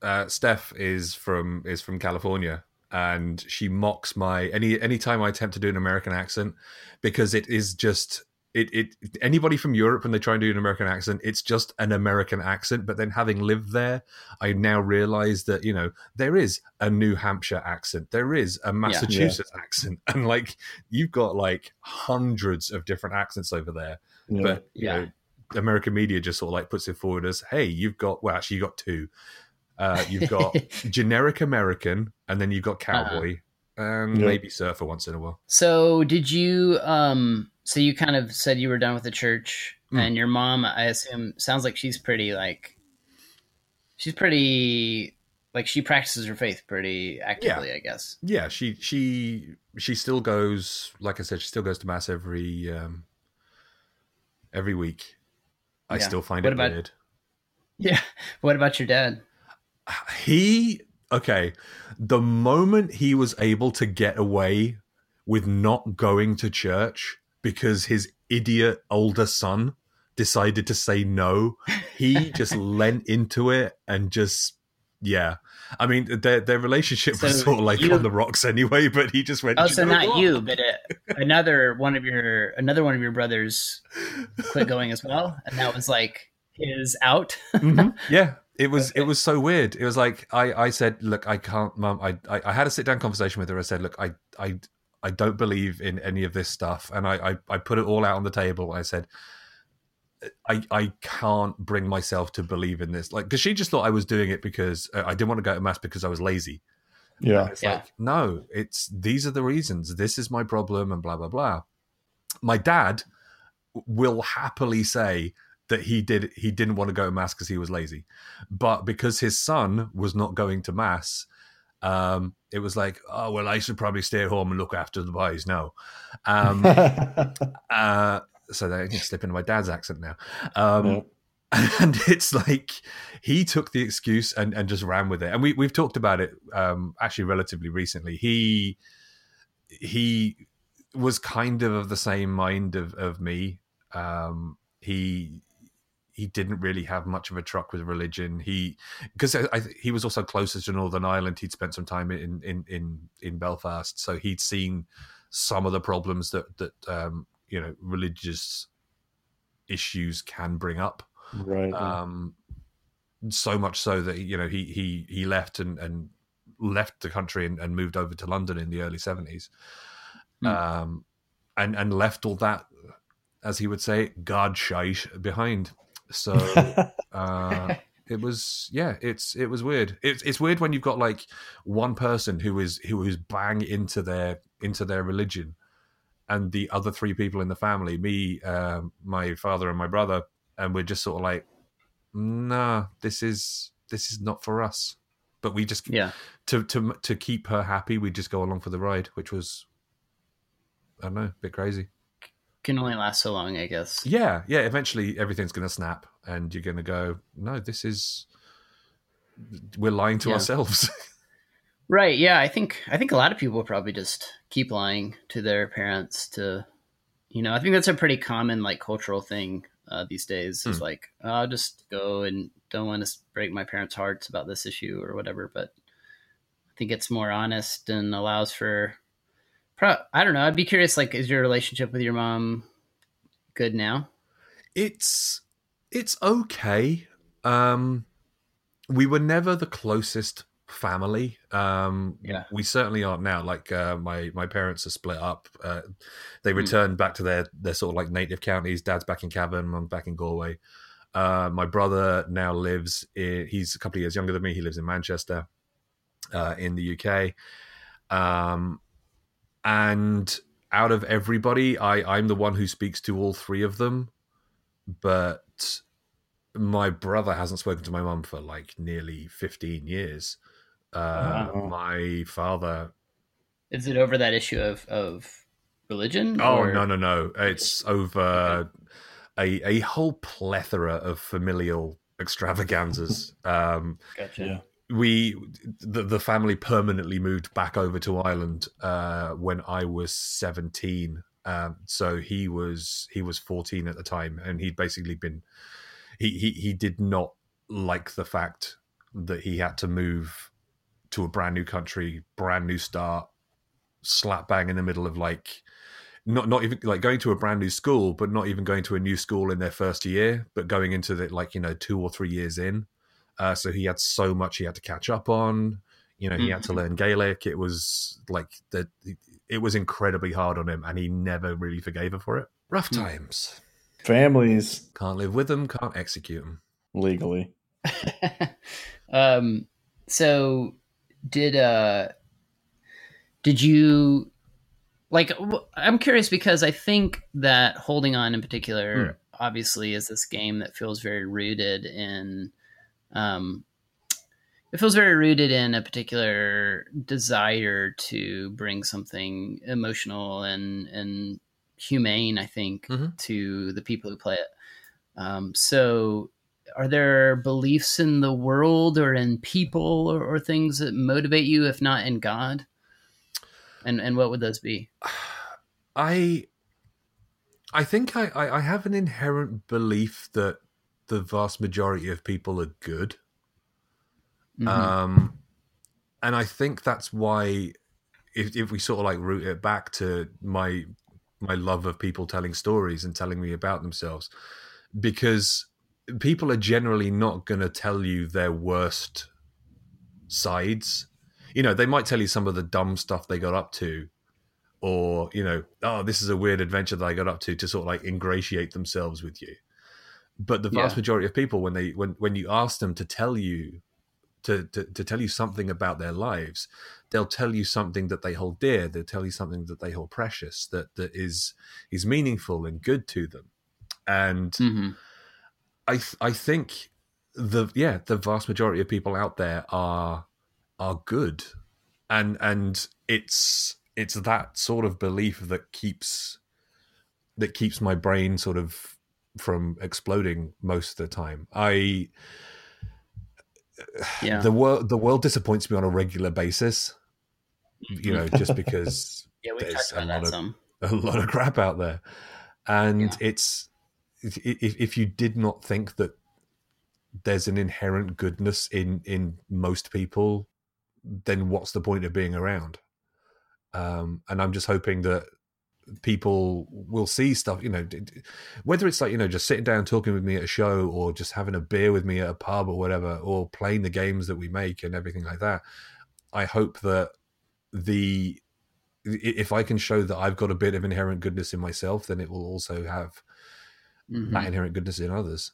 uh, Steph is from is from California, and she mocks my any any time I attempt to do an American accent because it is just it it anybody from Europe when they try and do an American accent, it's just an American accent. But then having lived there, I now realize that you know there is a New Hampshire accent, there is a Massachusetts accent, *laughs* and like you've got like hundreds of different accents over there Yeah. but you Yeah. know american media just sort of like puts it forward as hey you've got well actually you got two uh, you've got *laughs* generic american and then you've got cowboy and Yeah. maybe surfer once in a while so did you? Um, so you kind of said you were done with the church, Mm. and your mom, I assume, sounds like she's pretty like. She's pretty like she practices her faith pretty actively, I guess. yeah she she she still goes like i said she still goes to mass every um every week i Yeah. still find What it about- weird *laughs* Yeah. What about your dad? He okay the moment he was able to get away with not going to church because his idiot older son decided to say no he just *laughs* lent into it and just yeah i mean their their relationship was sort of like you- on the rocks anyway but he just went Oh, "You so not what?" you, but uh, another one of your another one of your brothers quit going as well, and that was like his out. Mhm. Yeah, it was it was so weird. It was like I I said, look, I can't, mum. I, I I had a sit down conversation with her. I said, look, I I I don't believe in any of this stuff, and I I, I put it all out on the table. I said. I, I can't bring myself to believe in this like because she just thought I was doing it because uh, I didn't want to go to mass because I was lazy yeah. and it's Yeah. like, no, it's these are the reasons. This is my problem, and blah blah blah. My dad will happily say that he did he didn't want to go to mass because he was lazy, but because his son was not going to mass, um, it was like, oh well, I should probably stay at home and look after the boys now. Um, *laughs* uh, so they can slip into my dad's accent now. Um, Yeah. *laughs* and it's like he took the excuse and, and just ran with it. And we we've talked about it um, actually relatively recently. He he was kind of of the same mind of of me. Um, he he didn't really have much of a truck with religion. He because I, I, he was also closer to Northern Ireland. He'd spent some time in in in in Belfast, so he'd seen some of the problems that that um, you know religious issues can bring up right. um, so much so that you know he he he left and and left the country and, and moved over to London in the early seventies, Hmm. um, and and left all that, as he would say, God shite behind. So *laughs* uh, it was yeah, it's it was weird. It's it's weird when you've got like one person who is who is bang into their into their religion, and the other three people in the family, me, um, my father, and my brother, and we're just sort of like, nah, this is this is not for us. But we just Yeah. to to to keep her happy, we just go along for the ride, which was I don't know, a bit crazy. Can only last so long, I guess. Yeah, yeah. Eventually, everything's going to snap, and you're going to go, "No, this is we're lying to Yeah. ourselves." *laughs* Right. Yeah. I think I think a lot of people probably just keep lying to their parents to, you know, I think that's a pretty common like cultural thing uh, these days. Is Hmm. like I'll just go and don't want to break my parents' hearts about this issue or whatever. But I think it's more honest and allows for. Pro- I don't know. I'd be curious. Like, is your relationship with your mom good now? it's it's okay. Um, we were never the closest family. Um, Yeah. we certainly aren't now. Like uh, my my parents are split up. Uh, they Hmm. returned back to their their sort of like native counties. Dad's back in Cavan, mum's back in Galway. Uh, my brother now lives. In, he's a couple of years younger than me. He lives in Manchester, uh, in the UK. Um, and out of everybody, I I'm the one who speaks to all three of them, but my brother hasn't spoken to my mum for like nearly 15 years. Uh, Wow. My father. Is it over that issue of of religion? Oh or- no no no! It's over a a whole plethora of familial extravaganzas. *laughs* um, Gotcha. We the, the family permanently moved back over to Ireland uh, when I was 17. Um, so he was he was 14 at the time, and he'd basically been he he he did not like the fact that he had to move to a brand new country, brand new start, slap bang in the middle of like not not even like going to a brand new school, but not even going to a new school in their first year, but going into the like you know two or three years in. Uh, so he had so much he had to catch up on. You know, he had to learn Gaelic. It was like that. It was incredibly hard on him, and he never really forgave her for it. Rough Hmm. times. Families Can't live with them. Can't execute them. legally. *laughs* um so did uh did you like i'm curious because i think that holding on in particular obviously is this game that feels very rooted in um it feels very rooted in a particular desire to bring something emotional and and humane i think Mhm. to the people who play it. Um, so are there beliefs in the world or in people or, or things that motivate you if not in god? And and what would those be? *sighs* I I think I, I, I have an inherent belief that the vast majority of people are good. Mhm. Um, and I think that's why, if, if we sort of like root it back to my my love of people telling stories and telling me about themselves, because people are generally not going to tell you their worst sides. You know, they might tell you some of the dumb stuff they got up to, or you know, oh, this is a weird adventure that I got up to to sort of like ingratiate themselves with you. But the vast Yeah. majority of people, when they when when you ask them to tell you to, to, to tell you something about their lives, they'll tell you something that they hold dear. They'll tell you something that they hold precious, that that is is meaningful and good to them. And Mhm. I th- I think the yeah the vast majority of people out there are are good, and and it's it's that sort of belief that keeps that keeps my brain sort of from exploding most of the time. I yeah the world the world disappoints me on a regular basis you know just *laughs* because yeah there's a lot of- some a lot of crap out there and Yeah. it's if, if you did not think that there's an inherent goodness in in most people then what's the point of being around um and i'm just hoping that people will see stuff you know whether it's like you know just sitting down talking with me at a show or just having a beer with me at a pub or whatever or playing the games that we make and everything like that i hope that the if i can show that i've got a bit of inherent goodness in myself then it will also have Mhm. that inherent goodness in others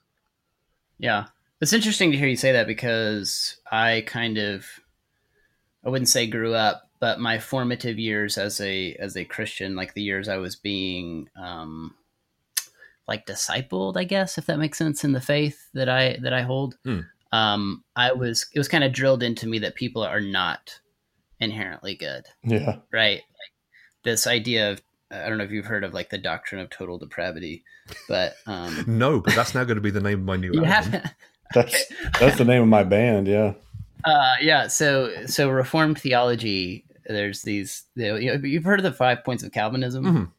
Yeah. It's interesting to hear you say that because I kind of I wouldn't say grew up, but my formative years as a as a Christian, like the years I was being um like discipled, I guess, if that makes sense in the faith that I that I hold. Hmm. Um I was it was kind of drilled into me that people are not inherently good Yeah. right? Like this idea of I don't know if you've heard of like the doctrine of total depravity, but um, *laughs* no, but that's now going to be the name of my new album. *laughs* That's that's the name of my band. Yeah. Uh, yeah. So so Reformed theology. There's these. You know, you've heard of the five points of Calvinism. Mhm.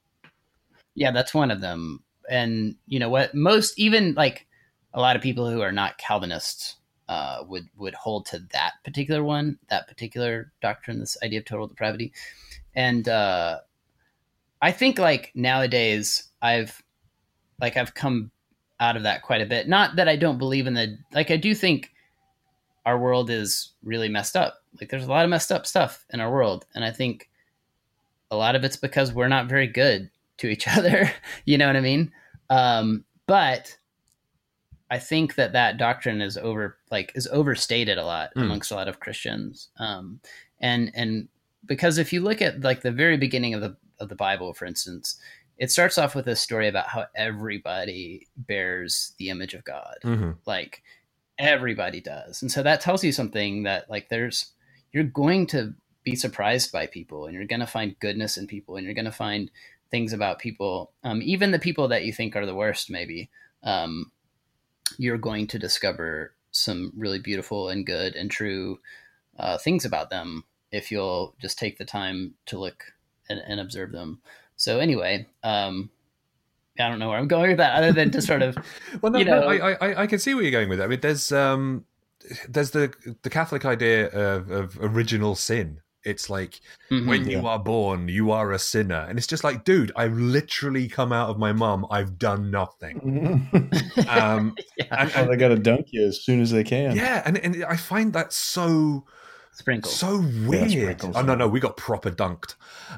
Yeah, that's one of them. And you know what? Most even like a lot of people who are not Calvinists uh, would would hold to that particular one, that particular doctrine, this idea of total depravity. And uh, I think like nowadays, I've like I've come out of that quite a bit. Not that I don't believe in the like. I do think our world is really messed up. Like there's a lot of messed up stuff in our world, and I think a lot of it's because we're not very good to each *laughs* other. you know what I mean? Um, but I think that that doctrine is over like is overstated a lot Mm. amongst a lot of Christians. Um, and and because if you look at like the very beginning of the of the Bible, for instance, it starts off with a story about how everybody bears the image of God Mhm. like everybody does and so that tells you something that like there's you're going to be surprised by people and you're going to find goodness in people and you're going to find things about people um, even the people that you think are the worst maybe um, you're going to discover some really beautiful and good and true uh, things about them if you'll just take the time to look and, and observe them so anyway um, i don't know where i'm going with that other than to sort of *laughs* Well, no, you no, I, I, I can see where you're going with that. I mean, there's um, there's the the Catholic idea of, of original sin. It's like Mhm. when you are born, you are a sinner, and it's just like, dude, I've literally come out of my mum. I've done nothing. *laughs* Um, *laughs* yeah. and, Oh, and- they got to dunk you as soon as they can. yeah, and and I find that so sprinkle. so weird. sprinkles, oh no, no, we got proper dunked.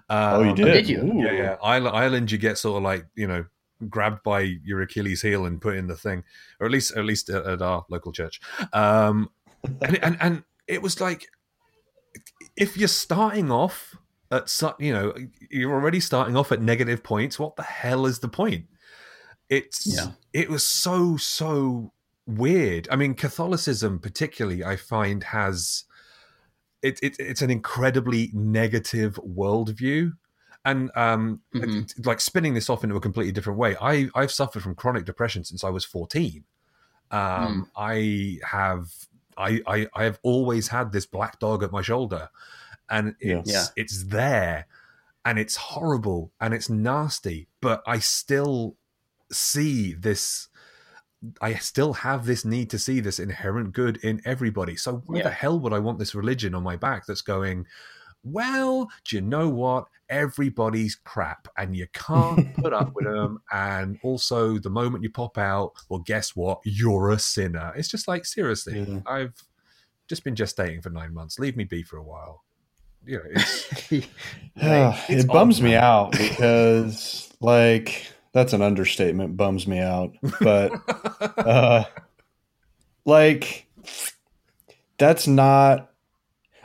Oh, you Um, did? did you? Yeah, yeah. Ireland, Ireland, you get sort of like you know grabbed by your Achilles heel and put in the thing, or at least at least at, at our local church. Um, and, and and it was like if you're starting off at su- you know you're already starting off at negative points. What the hell is the point? It's Yeah. it was so so weird. I mean, Catholicism particularly, I find has it, it it's an incredibly negative worldview. And um, Mhm. like spinning this off into a completely different way, I I've suffered from chronic depression since I was fourteen. Um, I have I, I I have always had this black dog at my shoulder, and it's Yeah. it's there, and it's horrible and it's nasty, but I still see this. I still have this need to see this inherent good in everybody. So why Yeah. the hell would I want this religion on my back that's going? Well, do you know what? Everybody's crap, and you can't put up with *laughs* them. And also, the moment you pop out, well, guess what? You're a sinner. It's just like seriously, Yeah. I've just been gestating for nine months. Leave me be for a while. You know, it's *laughs* It's it bums me out because, like, that's an understatement. Bums me out, but *laughs* uh, like, that's not.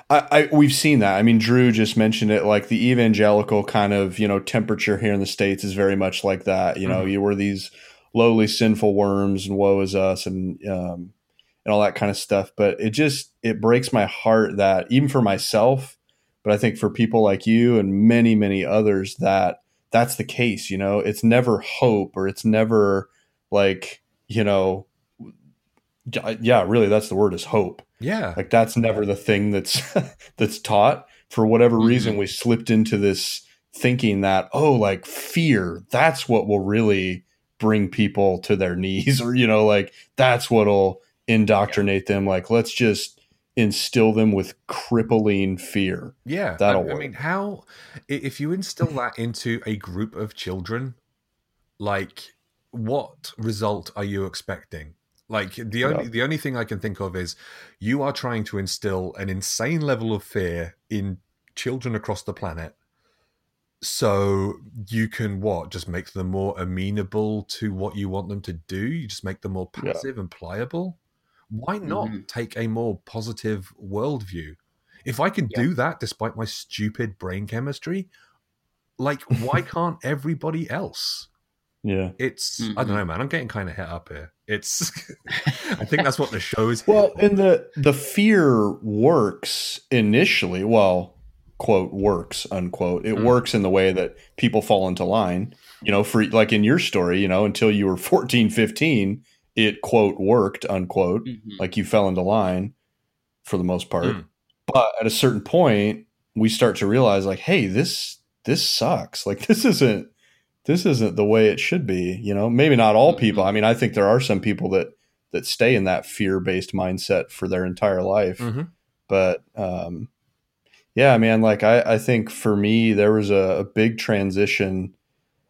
I, I we've seen that. I mean, Drew just mentioned it. Like the evangelical kind of you know temperature here in the states is very much like that. You know, Mhm. you were these lowly sinful worms, and woe is us, and um, and all that kind of stuff. But it just it breaks my heart that even for myself, but I think for people like you and many many others that that's the case. You know, it's never hope or it's never like you know. Yeah, really, that's the word is hope yeah, like that's never the thing that's *laughs* that's taught for whatever Mhm. reason we slipped into this thinking that oh like fear that's what will really bring people to their knees *laughs* or you know like that's what'll indoctrinate them like let's just instill them with crippling fear yeah. That'll I, I mean, how if you instill that into a group of children, like what result are you expecting? Like the only Yeah. the only thing I can think of is you are trying to instill an insane level of fear in children across the planet. So you can what? Just make them more amenable to what you want them to do. You just make them more Yeah. passive and pliable. Why not Mhm. take a more positive worldview? If I can Yeah. do that despite my stupid brain chemistry, like why *laughs* can't everybody else? yeah It's I Mhm. don't know, man. I'm getting kind of hit up here. It's *laughs* I think that's what the *laughs* show is. well and the the fear works initially well quote works unquote. It Mm. works in the way that people fall into line. You know, for like in your story, you know, until you were 14, 15, it quote worked unquote. Mhm. Like you fell into line for the most part. Mm. But at a certain point, we start to realize like, hey, this this sucks. Like *laughs* this isn't this isn't the way it should be. You know, maybe not all people. I mean, I think there are some people that that stay in that fear based mindset for their entire life. Mhm. But um, yeah, man, like I, I think for me, there was a, a big transition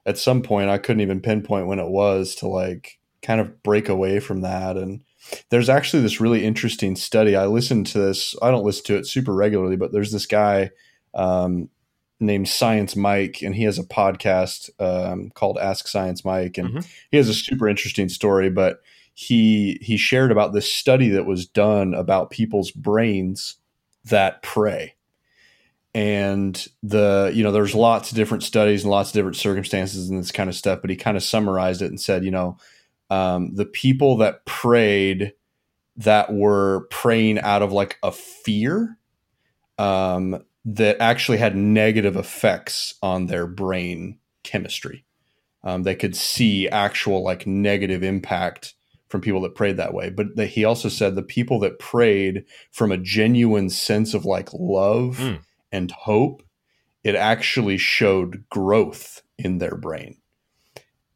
at some point. I couldn't even pinpoint when it was to like kind of break away from that. And there's actually this really interesting study. I listened to this, I don't listen to it super regularly, but there's this guy um, named Science Mike, and he has a podcast um, called Ask Science Mike. And Mhm. he has a super interesting story, but he he shared about this study that was done about people's brains that pray and the you know there's lots of different studies and lots of different circumstances and this kind of stuff but he kind of summarized it and said you know um, the people that prayed that were praying out of like a fear um, that actually had negative effects on their brain chemistry. Um, they could see actual like negative impact from people that prayed that way. But the, he also said the people that prayed from a genuine sense of like love Mm. and hope it actually showed growth in their brain.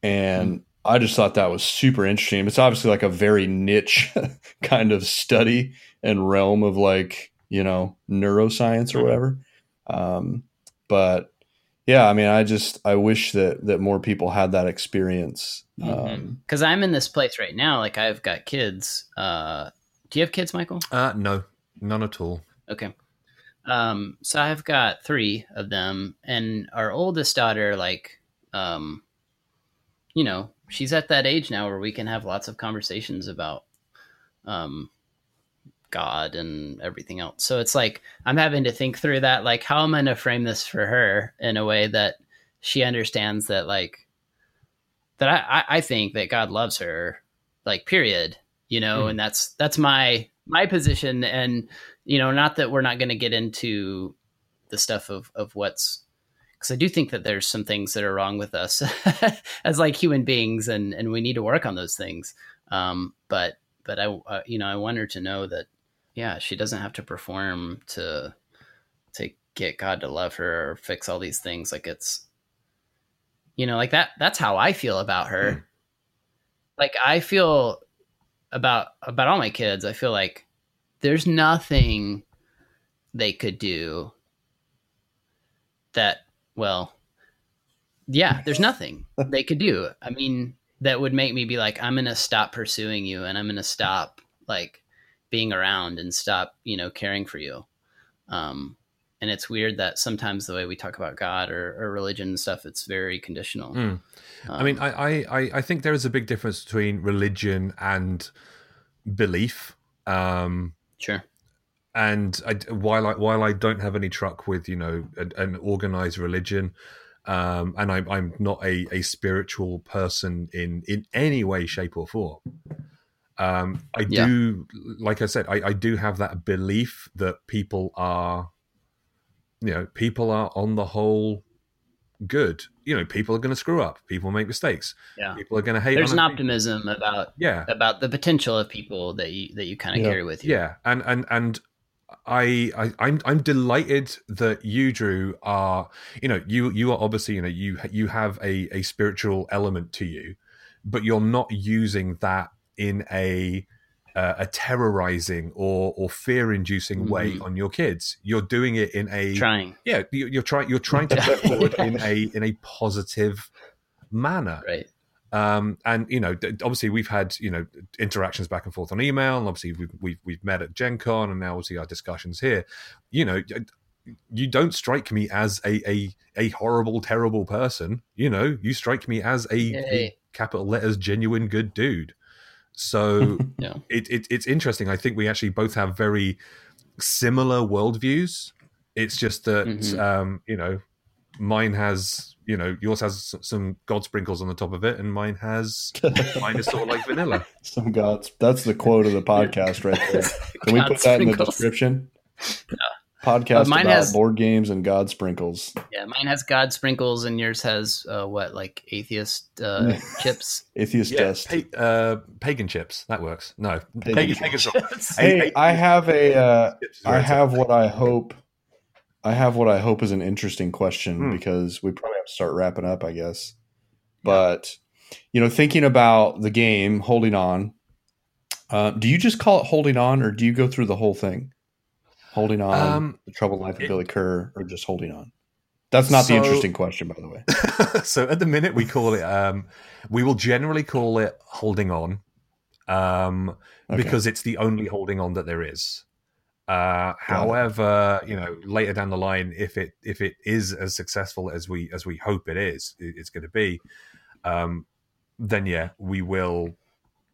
And i just thought that was super interesting. It's obviously like a very niche *laughs* kind of study and realm of like you know neuroscience or Mhm. whatever um, but yeah i mean i just i wish that that more people had that experience um, because I'm in this place right now. Like I've got kids. Uh, do you have kids, Michael? Uh, no, none at all. Okay. Um, so I've got three of them, and our oldest daughter, like, um, you know, she's at that age now where we can have lots of conversations about, um, God and everything else. So it's like I'm having to think through that. Like, how am I going to frame this for her in a way that she understands that, like, that I, I, I think that God loves her, like, period. You know, Mhm. and that's that's my my position, and you know, not that we're not going to get into the stuff of of what's because I do think that there's some things that are wrong with us *laughs* as like human beings, and and we need to work on those things. Um, but but I uh, you know I want her to know that yeah, she doesn't have to perform to to get God to love her or fix all these things. Like it's you know like that. That's how I feel about her. Hmm. Like I feel about about all my kids. I feel like there's nothing they could do that well yeah there's nothing *laughs* they could do i mean that would make me be like i'm gonna stop pursuing you and i'm gonna stop like being around and stop you know caring for you um and it's weird that sometimes the way we talk about god or, or religion and stuff it's very conditional Mm. I Um, mean, I, I, I- I think there is a big difference between religion and belief. Um, sure and I, while I while I don't have any truck with you know an, an organized religion, um, and I'm I'm not a, a spiritual person in in any way, shape, or form. Um, I Yeah. do, like I said, I, I do have that belief that people are, you know, people are on the whole good. You know, people are going to screw up. People make mistakes. Yeah. People are going to hate. there's an other people. optimism about Yeah, about the potential of people that you that you kind of Yeah. carry with you Yeah, and and and I, I I'm I'm delighted that you, Drew, are you know you you are obviously you know you you have a a spiritual element to you, but you're not using that in a uh, a terrorizing or or fear inducing way Mhm. on your kids. You're doing it in a trying yeah you- you're trying you're trying to *laughs* put forward in a in a positive manner right um, and you know, obviously we've had you know interactions back and forth on email, and obviously we've we've, we've met at Gen Con, and now obviously our discussions here. You know, you don't strike me as a a, a horrible, terrible person. You know, you strike me as a, a capital letters genuine good dude. So *laughs* Yeah. it, it it's interesting. I think we actually both have very similar worldviews. It's just that Mhm. um, you know, mine has you know yours has some god sprinkles on the top of it, and mine has *laughs* mine is sort of like vanilla. Some gods. That's the quote of the *laughs* podcast right there. Can we God put that in the sprinkles. description? Podcast mine about has- board games and God sprinkles. Yeah, mine has God sprinkles, and yours has uh, what, like atheist uh, *laughs* chips. Atheist Yeah, test. pa- uh, pagan chips. That works. No, Pagan pagan, chips. pagan *laughs* Hey, I have a. Uh, Chips is where I have what I hope. I have what I hope is an interesting question Hmm. because we probably have to start wrapping up, I guess. But you know, thinking about the game, holding on. Uh, do you just call it holding on, or do you go through the whole thing? Holding on, Um, the troubled life of it- Billy Kerr, or just holding on? That's not So- the interesting question, by the way. *laughs* so at the minute we call it um we will generally call it holding on um Okay. because it's the only holding on that there is uh however you know later down the line if it if it is as successful as we as we hope it is it- it's going to be um then yeah we will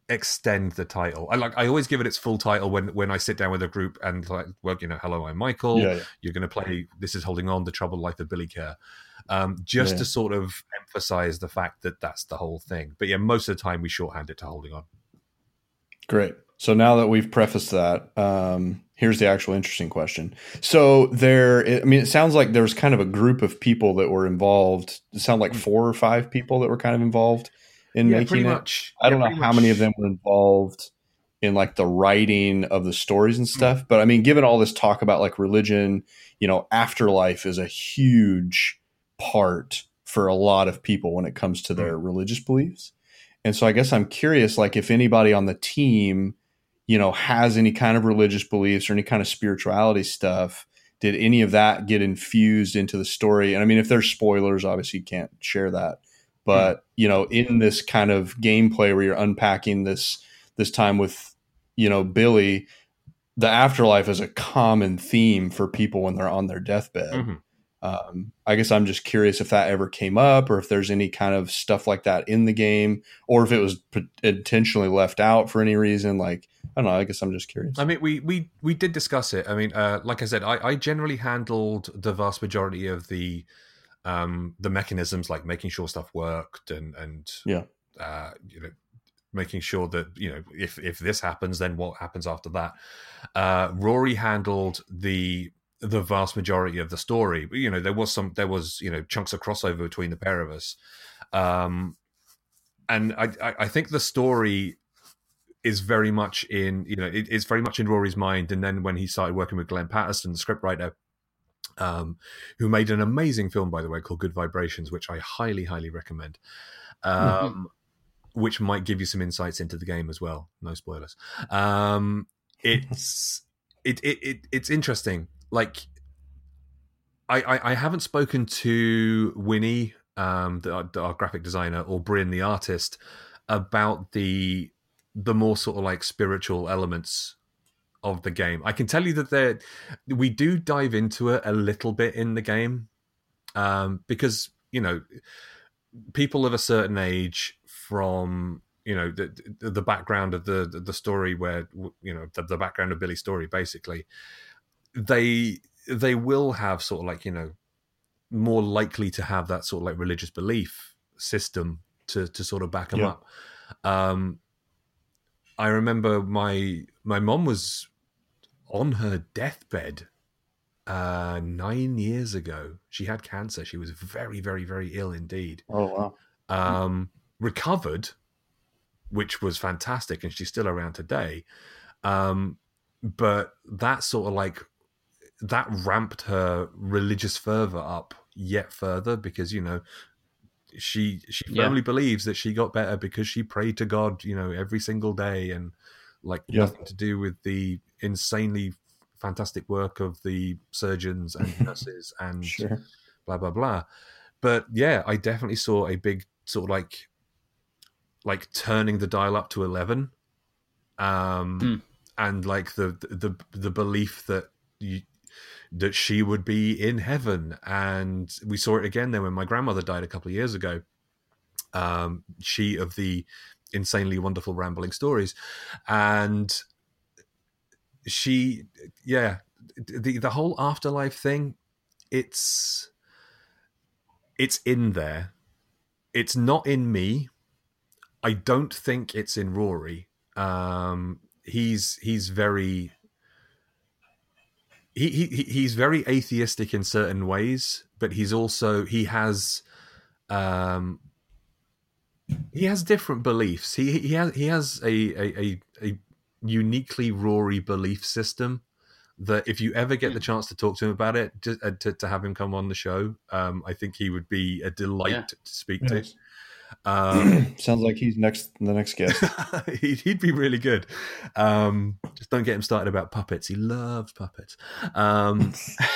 extend the title i like i always give it its full title when when i sit down with a group and like well you know hello i'm michael yeah, yeah. you're going to play this is holding on the troubled life of billy kerr um, just Yeah. to sort of emphasize the fact that that's the whole thing but yeah most of the time we shorthand it to holding on Great. So now that we've prefaced that, um, here's the actual interesting question. So there, I mean, it sounds like there's kind of a group of people that were involved. It sounded like four or five people that were kind of involved in yeah making pretty it. much I don't Yeah, know how much. many of them were involved in like the writing of the stories and stuff. But I mean, given all this talk about like religion, you know, afterlife is a huge part for a lot of people when it comes to their mm. religious beliefs. And so I guess I'm curious, like if anybody on the team, you know, has any kind of religious beliefs or any kind of spirituality stuff, did any of that get infused into the story? And I mean, if there's spoilers, obviously you can't share that. But you know, in this kind of gameplay where you're unpacking this this time with you know Billy, the afterlife is a common theme for people when they're on their deathbed. Mhm. Um, I guess I'm just curious if that ever came up, or if there's any kind of stuff like that in the game, or if it was p- intentionally left out for any reason. Like I don't know. I guess I'm just curious. I mean, we we we did discuss it. I mean, uh, like I said, I, I generally handled the vast majority of the um, the mechanisms, like making sure stuff worked and and Yeah. uh, you know, making sure that you know if if this happens, then what happens after that. Uh, Rory handled the the vast majority of the story. But, You know, there was some there was you know chunks of crossover between the pair of us, um, and I I, think the story is very much in you know it, it's very much in Rory's mind. And then when he started working with Glenn Patterson, the scriptwriter, um, who made an amazing film by the way called Good Vibrations, which I highly highly recommend. Um, Which might give you some insights into the game as well. No spoilers. Um, it's *laughs* it, it it it's interesting. Like I, I, I haven't spoken to Winnie, um, the, the- our graphic designer, or Bryn, the artist, about the the more sort of like spiritual elements of the game. I can tell you that there we do dive into it a little bit in the game, um, because you know people of a certain age from you know the the, background of the the story where you know the, the background of Billy's story basically they they will have sort of like you know more likely to have that sort of like religious belief system to to sort of back them Yeah. up um i remember my my mom was on her deathbed uh 9 years ago she had cancer she was very very very ill indeed oh wow. um, recovered, which was fantastic, and she's still around today. Um, but that sort of like that ramped her religious fervor up yet further because you know she she Yeah. firmly believes that she got better because she prayed to God, you know, every single day, and like Yeah. nothing to do with the insanely fantastic work of the surgeons and *laughs* nurses and Sure. blah blah blah. But yeah, I definitely saw a big sort of like like turning the dial up to eleven, um, Hmm. and like the the the belief that you that she would be in heaven, and we saw it again then when my grandmother died a couple of years ago. Um, she of the insanely wonderful rambling stories, and she, yeah, the the whole afterlife thing, it's it's in there. It's not in me. I don't think it's in Rory. Um, he's he's very he, he he's very atheistic in certain ways, but he's also he has um he has different beliefs. He he has he has a a, a, a uniquely Rory belief system that if you ever get the chance to talk to him about it, just, uh, to, to have him come on the show, um, I think he would be a delight Yeah. to speak Yes. to. Um, *clears throat* Sounds like he's next the next guest. *laughs* he'd, he'd be really good. Um, just don't get him started about puppets. He loves puppets. Um,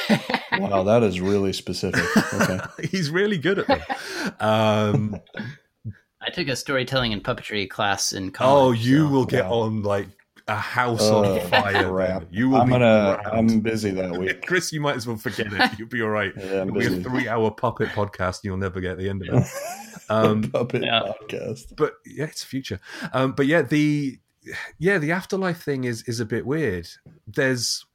*laughs* wow, that is really specific. Okay. *laughs* he's really good at them. Um, I took a storytelling and puppetry class in college. oh, you so- will get Wow. on like a house Oh, on fire. crap. You will I'm be gonna. grand. I'm busy that week. Chris, you might as well forget it. You'll be all right. Yeah, I'm It'll be a three-hour puppet podcast, and you'll never get the end of it. Um, *laughs* Puppet yeah. podcast. but yeah, it's future. Um, but yeah, the yeah the afterlife thing is is a bit weird. There's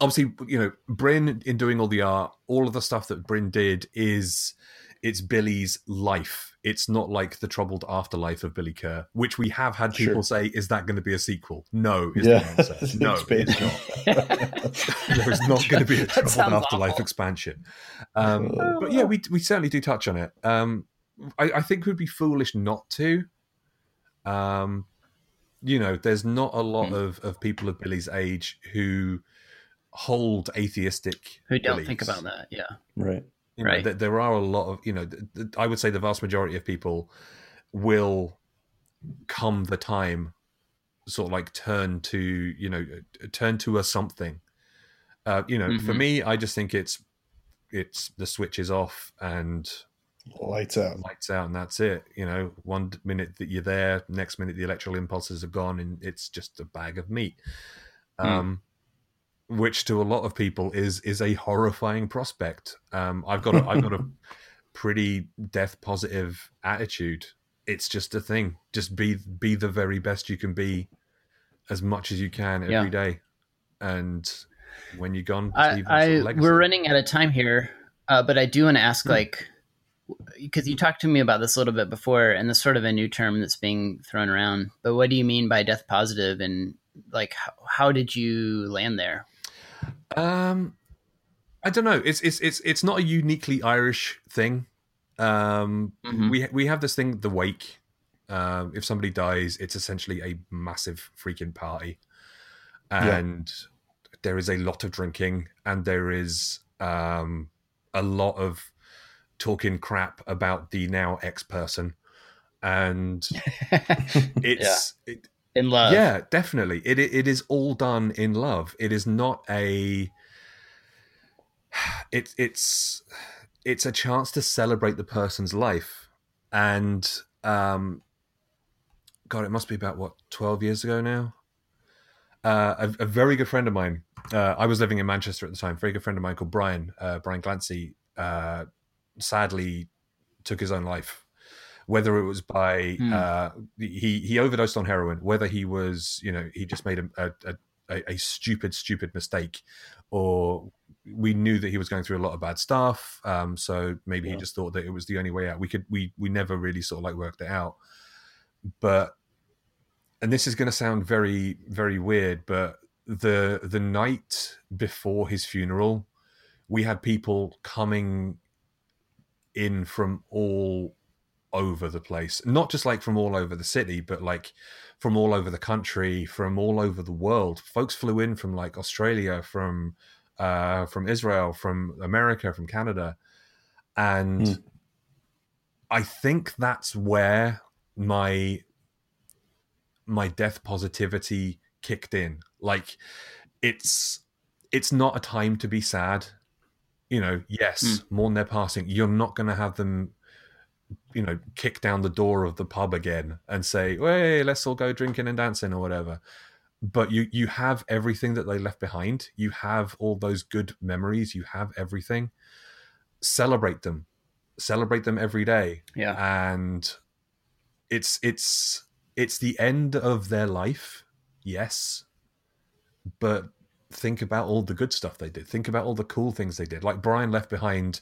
obviously you know Bryn in doing all the art, all of the stuff that Bryn did is it's Billy's life. It's not like the troubled afterlife of Billy Kerr, which we have had people say, is that going to be a sequel? No, is Yeah. the answer. *laughs* No, It's been- it's not. There's not *laughs* going to be a troubled afterlife awful. expansion. Um, Oh. but yeah, we we certainly do touch on it. Um, I, I think we'd be foolish not to. Um, you know, there's not a lot Hmm. of, of people of Billy's age who hold atheistic Who don't think about that? Yeah. right. You know, Right. th- there are a lot of you know. Th- th- I would say the vast majority of people will come the time sort of like turn to you know uh, turn to a something. Uh, you know, for Mhm. me, I just think it's it's the switch is off and Lights out. lights out and that's it. You know, one minute that you're there, next minute the electrical impulses are gone and it's just a bag of meat. Hmm. Um, which to a lot of people is is a horrifying prospect. Um, I've got a, I've got a *laughs* pretty death positive attitude. It's just a thing. Just be be the very best you can be, as much as you can every Yeah. day, and when you're gone, I, I sort of legacy. we're running out of time here, uh, but I do want to ask, Hmm. like, because you talked to me about this a little bit before, and this sort of a new term that's being thrown around. But what do you mean by death positive, and like, how, how did you land there? Um, I don't know. It's it's it's it's not a uniquely Irish thing. Um, Mhm. we we have this thing, the wake. Um, if somebody dies, it's essentially a massive freaking party, Yeah. and there is a lot of drinking, and there is um a lot of talking crap about the now ex person, and *laughs* it's it, In love, yeah, definitely. It, it it is all done in love. It is not a. *sighs* It it's it's a chance to celebrate the person's life, and um, God, it must be about what twelve years ago now. Uh, a, a very good friend of mine. Uh, I was living in Manchester at the time. Very good friend of mine called Brian. Uh, Brian Glancy. Sadly, took his own life. Whether it was by Hmm. uh, he he overdosed on heroin, whether he was you know he just made a a, a, a stupid stupid mistake, or we knew that he was going through a lot of bad stuff. Um, so maybe he just thought that it was the only way out. We could we we never really sort of like worked it out. But and this is going to sound very very weird, but the the night before his funeral, we had people coming in from all over the place. Not just like from all over the city but like from all over the country from all over the world. Folks flew in from like australia from uh from israel from america from canada. And Hmm. i think that's where my my death positivity kicked in. Like it's it's not a time to be sad you know yes hmm. mourn their passing. You're not going to have them you know kick down the door of the pub again and say hey let's all go drinking and dancing or whatever. But you you have everything that they left behind. You have all those good memories. You have everything. Celebrate them. Celebrate them every day. Yeah, and it's it's it's the end of their life yes. But think about all the good stuff they did think about all the cool things they did like brian left behind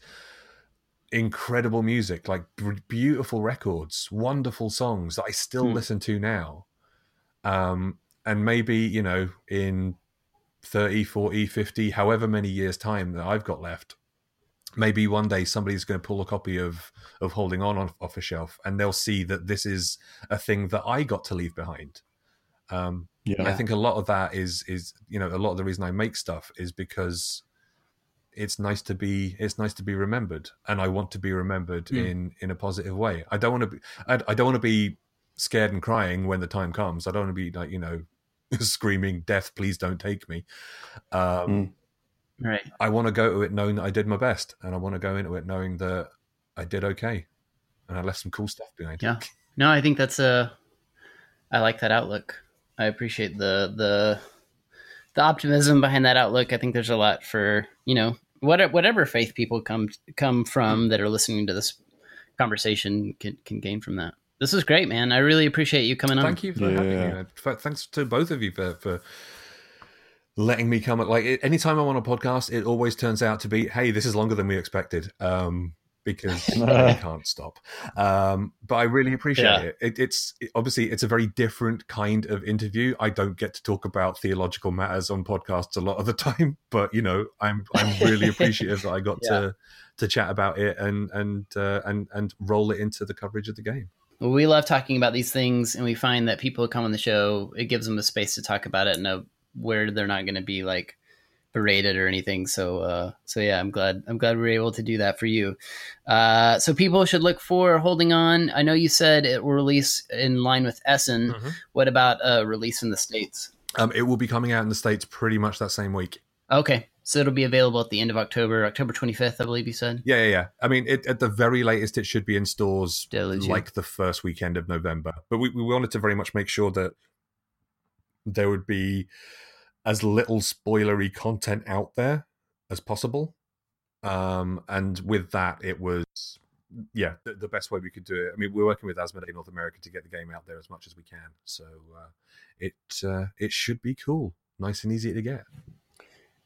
incredible music like beautiful records wonderful songs that i still Hmm. listen to now um and maybe you know in 30, 40, 50, however many years' time that I've got left, maybe one day somebody's going to pull a copy of of Holding On off, off a shelf, and they'll see that this is a thing that I got to leave behind. Um, Yeah. I think a lot of that is is you know a lot of the reason I make stuff is because it's nice to be it's nice to be remembered, and I want to be remembered Mm. in in a positive way. I don't want to be I, I don't want to be scared and crying when the time comes. I don't want to be like you know *laughs* screaming death please don't take me um Mm. Right. i want to go to it knowing that i did my best and i want to go into it knowing that i did okay and i left some cool stuff behind Yeah. No, I think that's a. I like that outlook. I appreciate the the the optimism behind that outlook. I think there's a lot for you know what whatever faith people come come from that are listening to this conversation can can gain from that. This is great, man. I really appreciate you coming on. thank you for having me Yeah. thanks to both of you for for letting me come like it- anytime i'm on a podcast it always turns out to be hey this is longer than we expected um because *laughs* I can't stop. Um, but I really appreciate Yeah. it. it. It's it, obviously it's a very different kind of interview. I don't get to talk about theological matters on podcasts a lot of the *laughs* time, but you know, I'm I'm really appreciative that I got *laughs* to to chat about it and and uh, and and roll it into the coverage of the game. Well, we love talking about these things, and we find that people who come on the show, it gives them a space to talk about it and know where they're not going to be like berated or anything. So, uh, so yeah, I'm glad I'm glad we are able to do that for you. Uh, so people should look for holding on. I know you said it will release in line with Essen. Mhm. What about a release in the states? Um, it will be coming out in the states pretty much that same week. Okay, so it'll be available at the end of October, October 25th, I believe you said. Yeah, yeah, yeah. I mean, it, at the very latest, it should be in stores Deluge. like the first weekend of November. But we, we wanted to very much make sure that there would be as little spoilery content out there as possible. Um, and with that, it was yeah the, the best way we could do it. I mean, we're working with Asmodee North America to get the game out there as much as we can. So uh, it uh, it should be cool, nice and easy to get.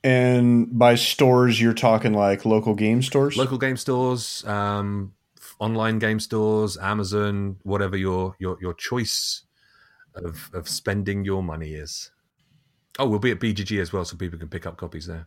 And by stores, you're talking like local game stores. local game stores, um, online game stores, Amazon, whatever your your your choice of of spending your money is. Oh, we'll be at BGG as well, so people can pick up copies there.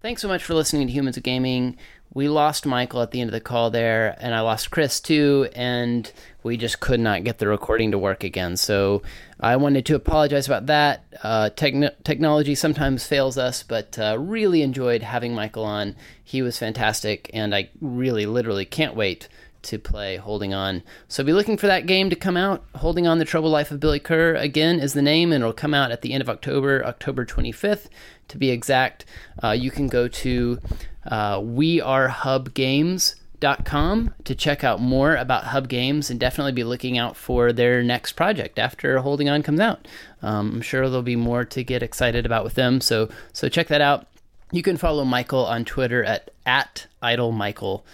Thanks so much for listening to Humans of Gaming. We lost Michael at the end of the call there, and I lost Chris too, and we just could not get the recording to work again. So I wanted to apologize about that. Uh, techn- technology sometimes fails us, but uh, really enjoyed having Michael on. He was fantastic, and I really, literally can't wait to play Holding On. So be looking for that game to come out. Holding On the Troubled Life of Billy Kerr, again, is the name, and it'll come out at the end of October, October 25th to be exact. Uh, you can go to uh, wearehubgames.com to check out more about Hub Games and definitely be looking out for their next project after Holding On comes out. Um, I'm sure there'll be more to get excited about with them, so so check that out. You can follow Michael on Twitter at at idle Michael.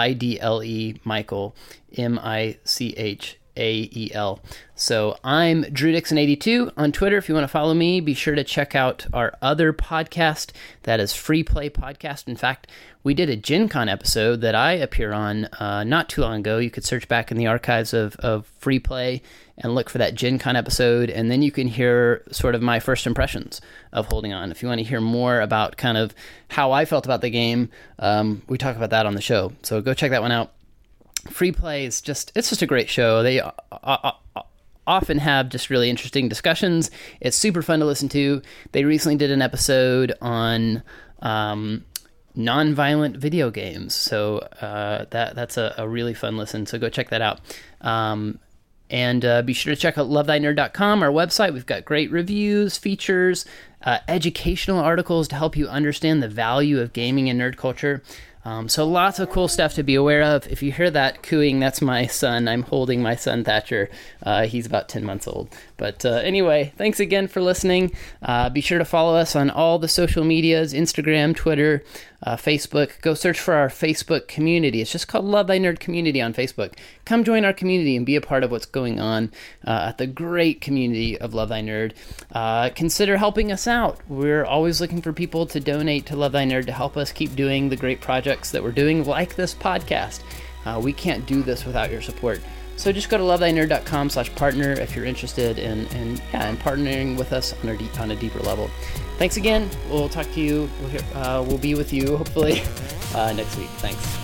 I D L E Michael, M I C H A E L. So I'm Drew Dixon82 on Twitter. If you want to follow me, be sure to check out our other podcast that is Free Play Podcast. In fact, we did a Gen Con episode that I appear on uh, not too long ago. You could search back in the archives of, of Free Play and look for that Gen Con episode, and then you can hear sort of my first impressions of Holding On. If you want to hear more about kind of how I felt about the game, um, we talk about that on the show. So go check that one out. Free Play is just, it's just a great show. They uh, uh, uh, often have just really interesting discussions. It's super fun to listen to. They recently did an episode on um, non-violent video games, so uh, that that's a, a really fun listen. So go check that out. Um, and uh, be sure to check out lovethynerd.com, our website. We've got great reviews, features, uh, educational articles to help you understand the value of gaming and nerd culture. Um, so lots of cool stuff to be aware of. If you hear that cooing, that's my son. I'm holding my son Thatcher. Uh, he's about 10 months old. But uh, anyway, thanks again for listening. Uh, be sure to follow us on all the social medias Instagram, Twitter, uh, Facebook. Go search for our Facebook community. It's just called Love Thy Nerd Community on Facebook. Come join our community and be a part of what's going on uh, at the great community of Love Thy Nerd. Uh, consider helping us out. We're always looking for people to donate to Love Thy Nerd to help us keep doing the great projects that we're doing, like this podcast. Uh, we can't do this without your support. So just go to lovethynerd.com slash partner if you're interested in, in, yeah, in partnering with us on a, deep, on a deeper level. thanks again. We'll talk to you. We'll, hear, uh, we'll be with you hopefully *laughs* uh, next week. Thanks.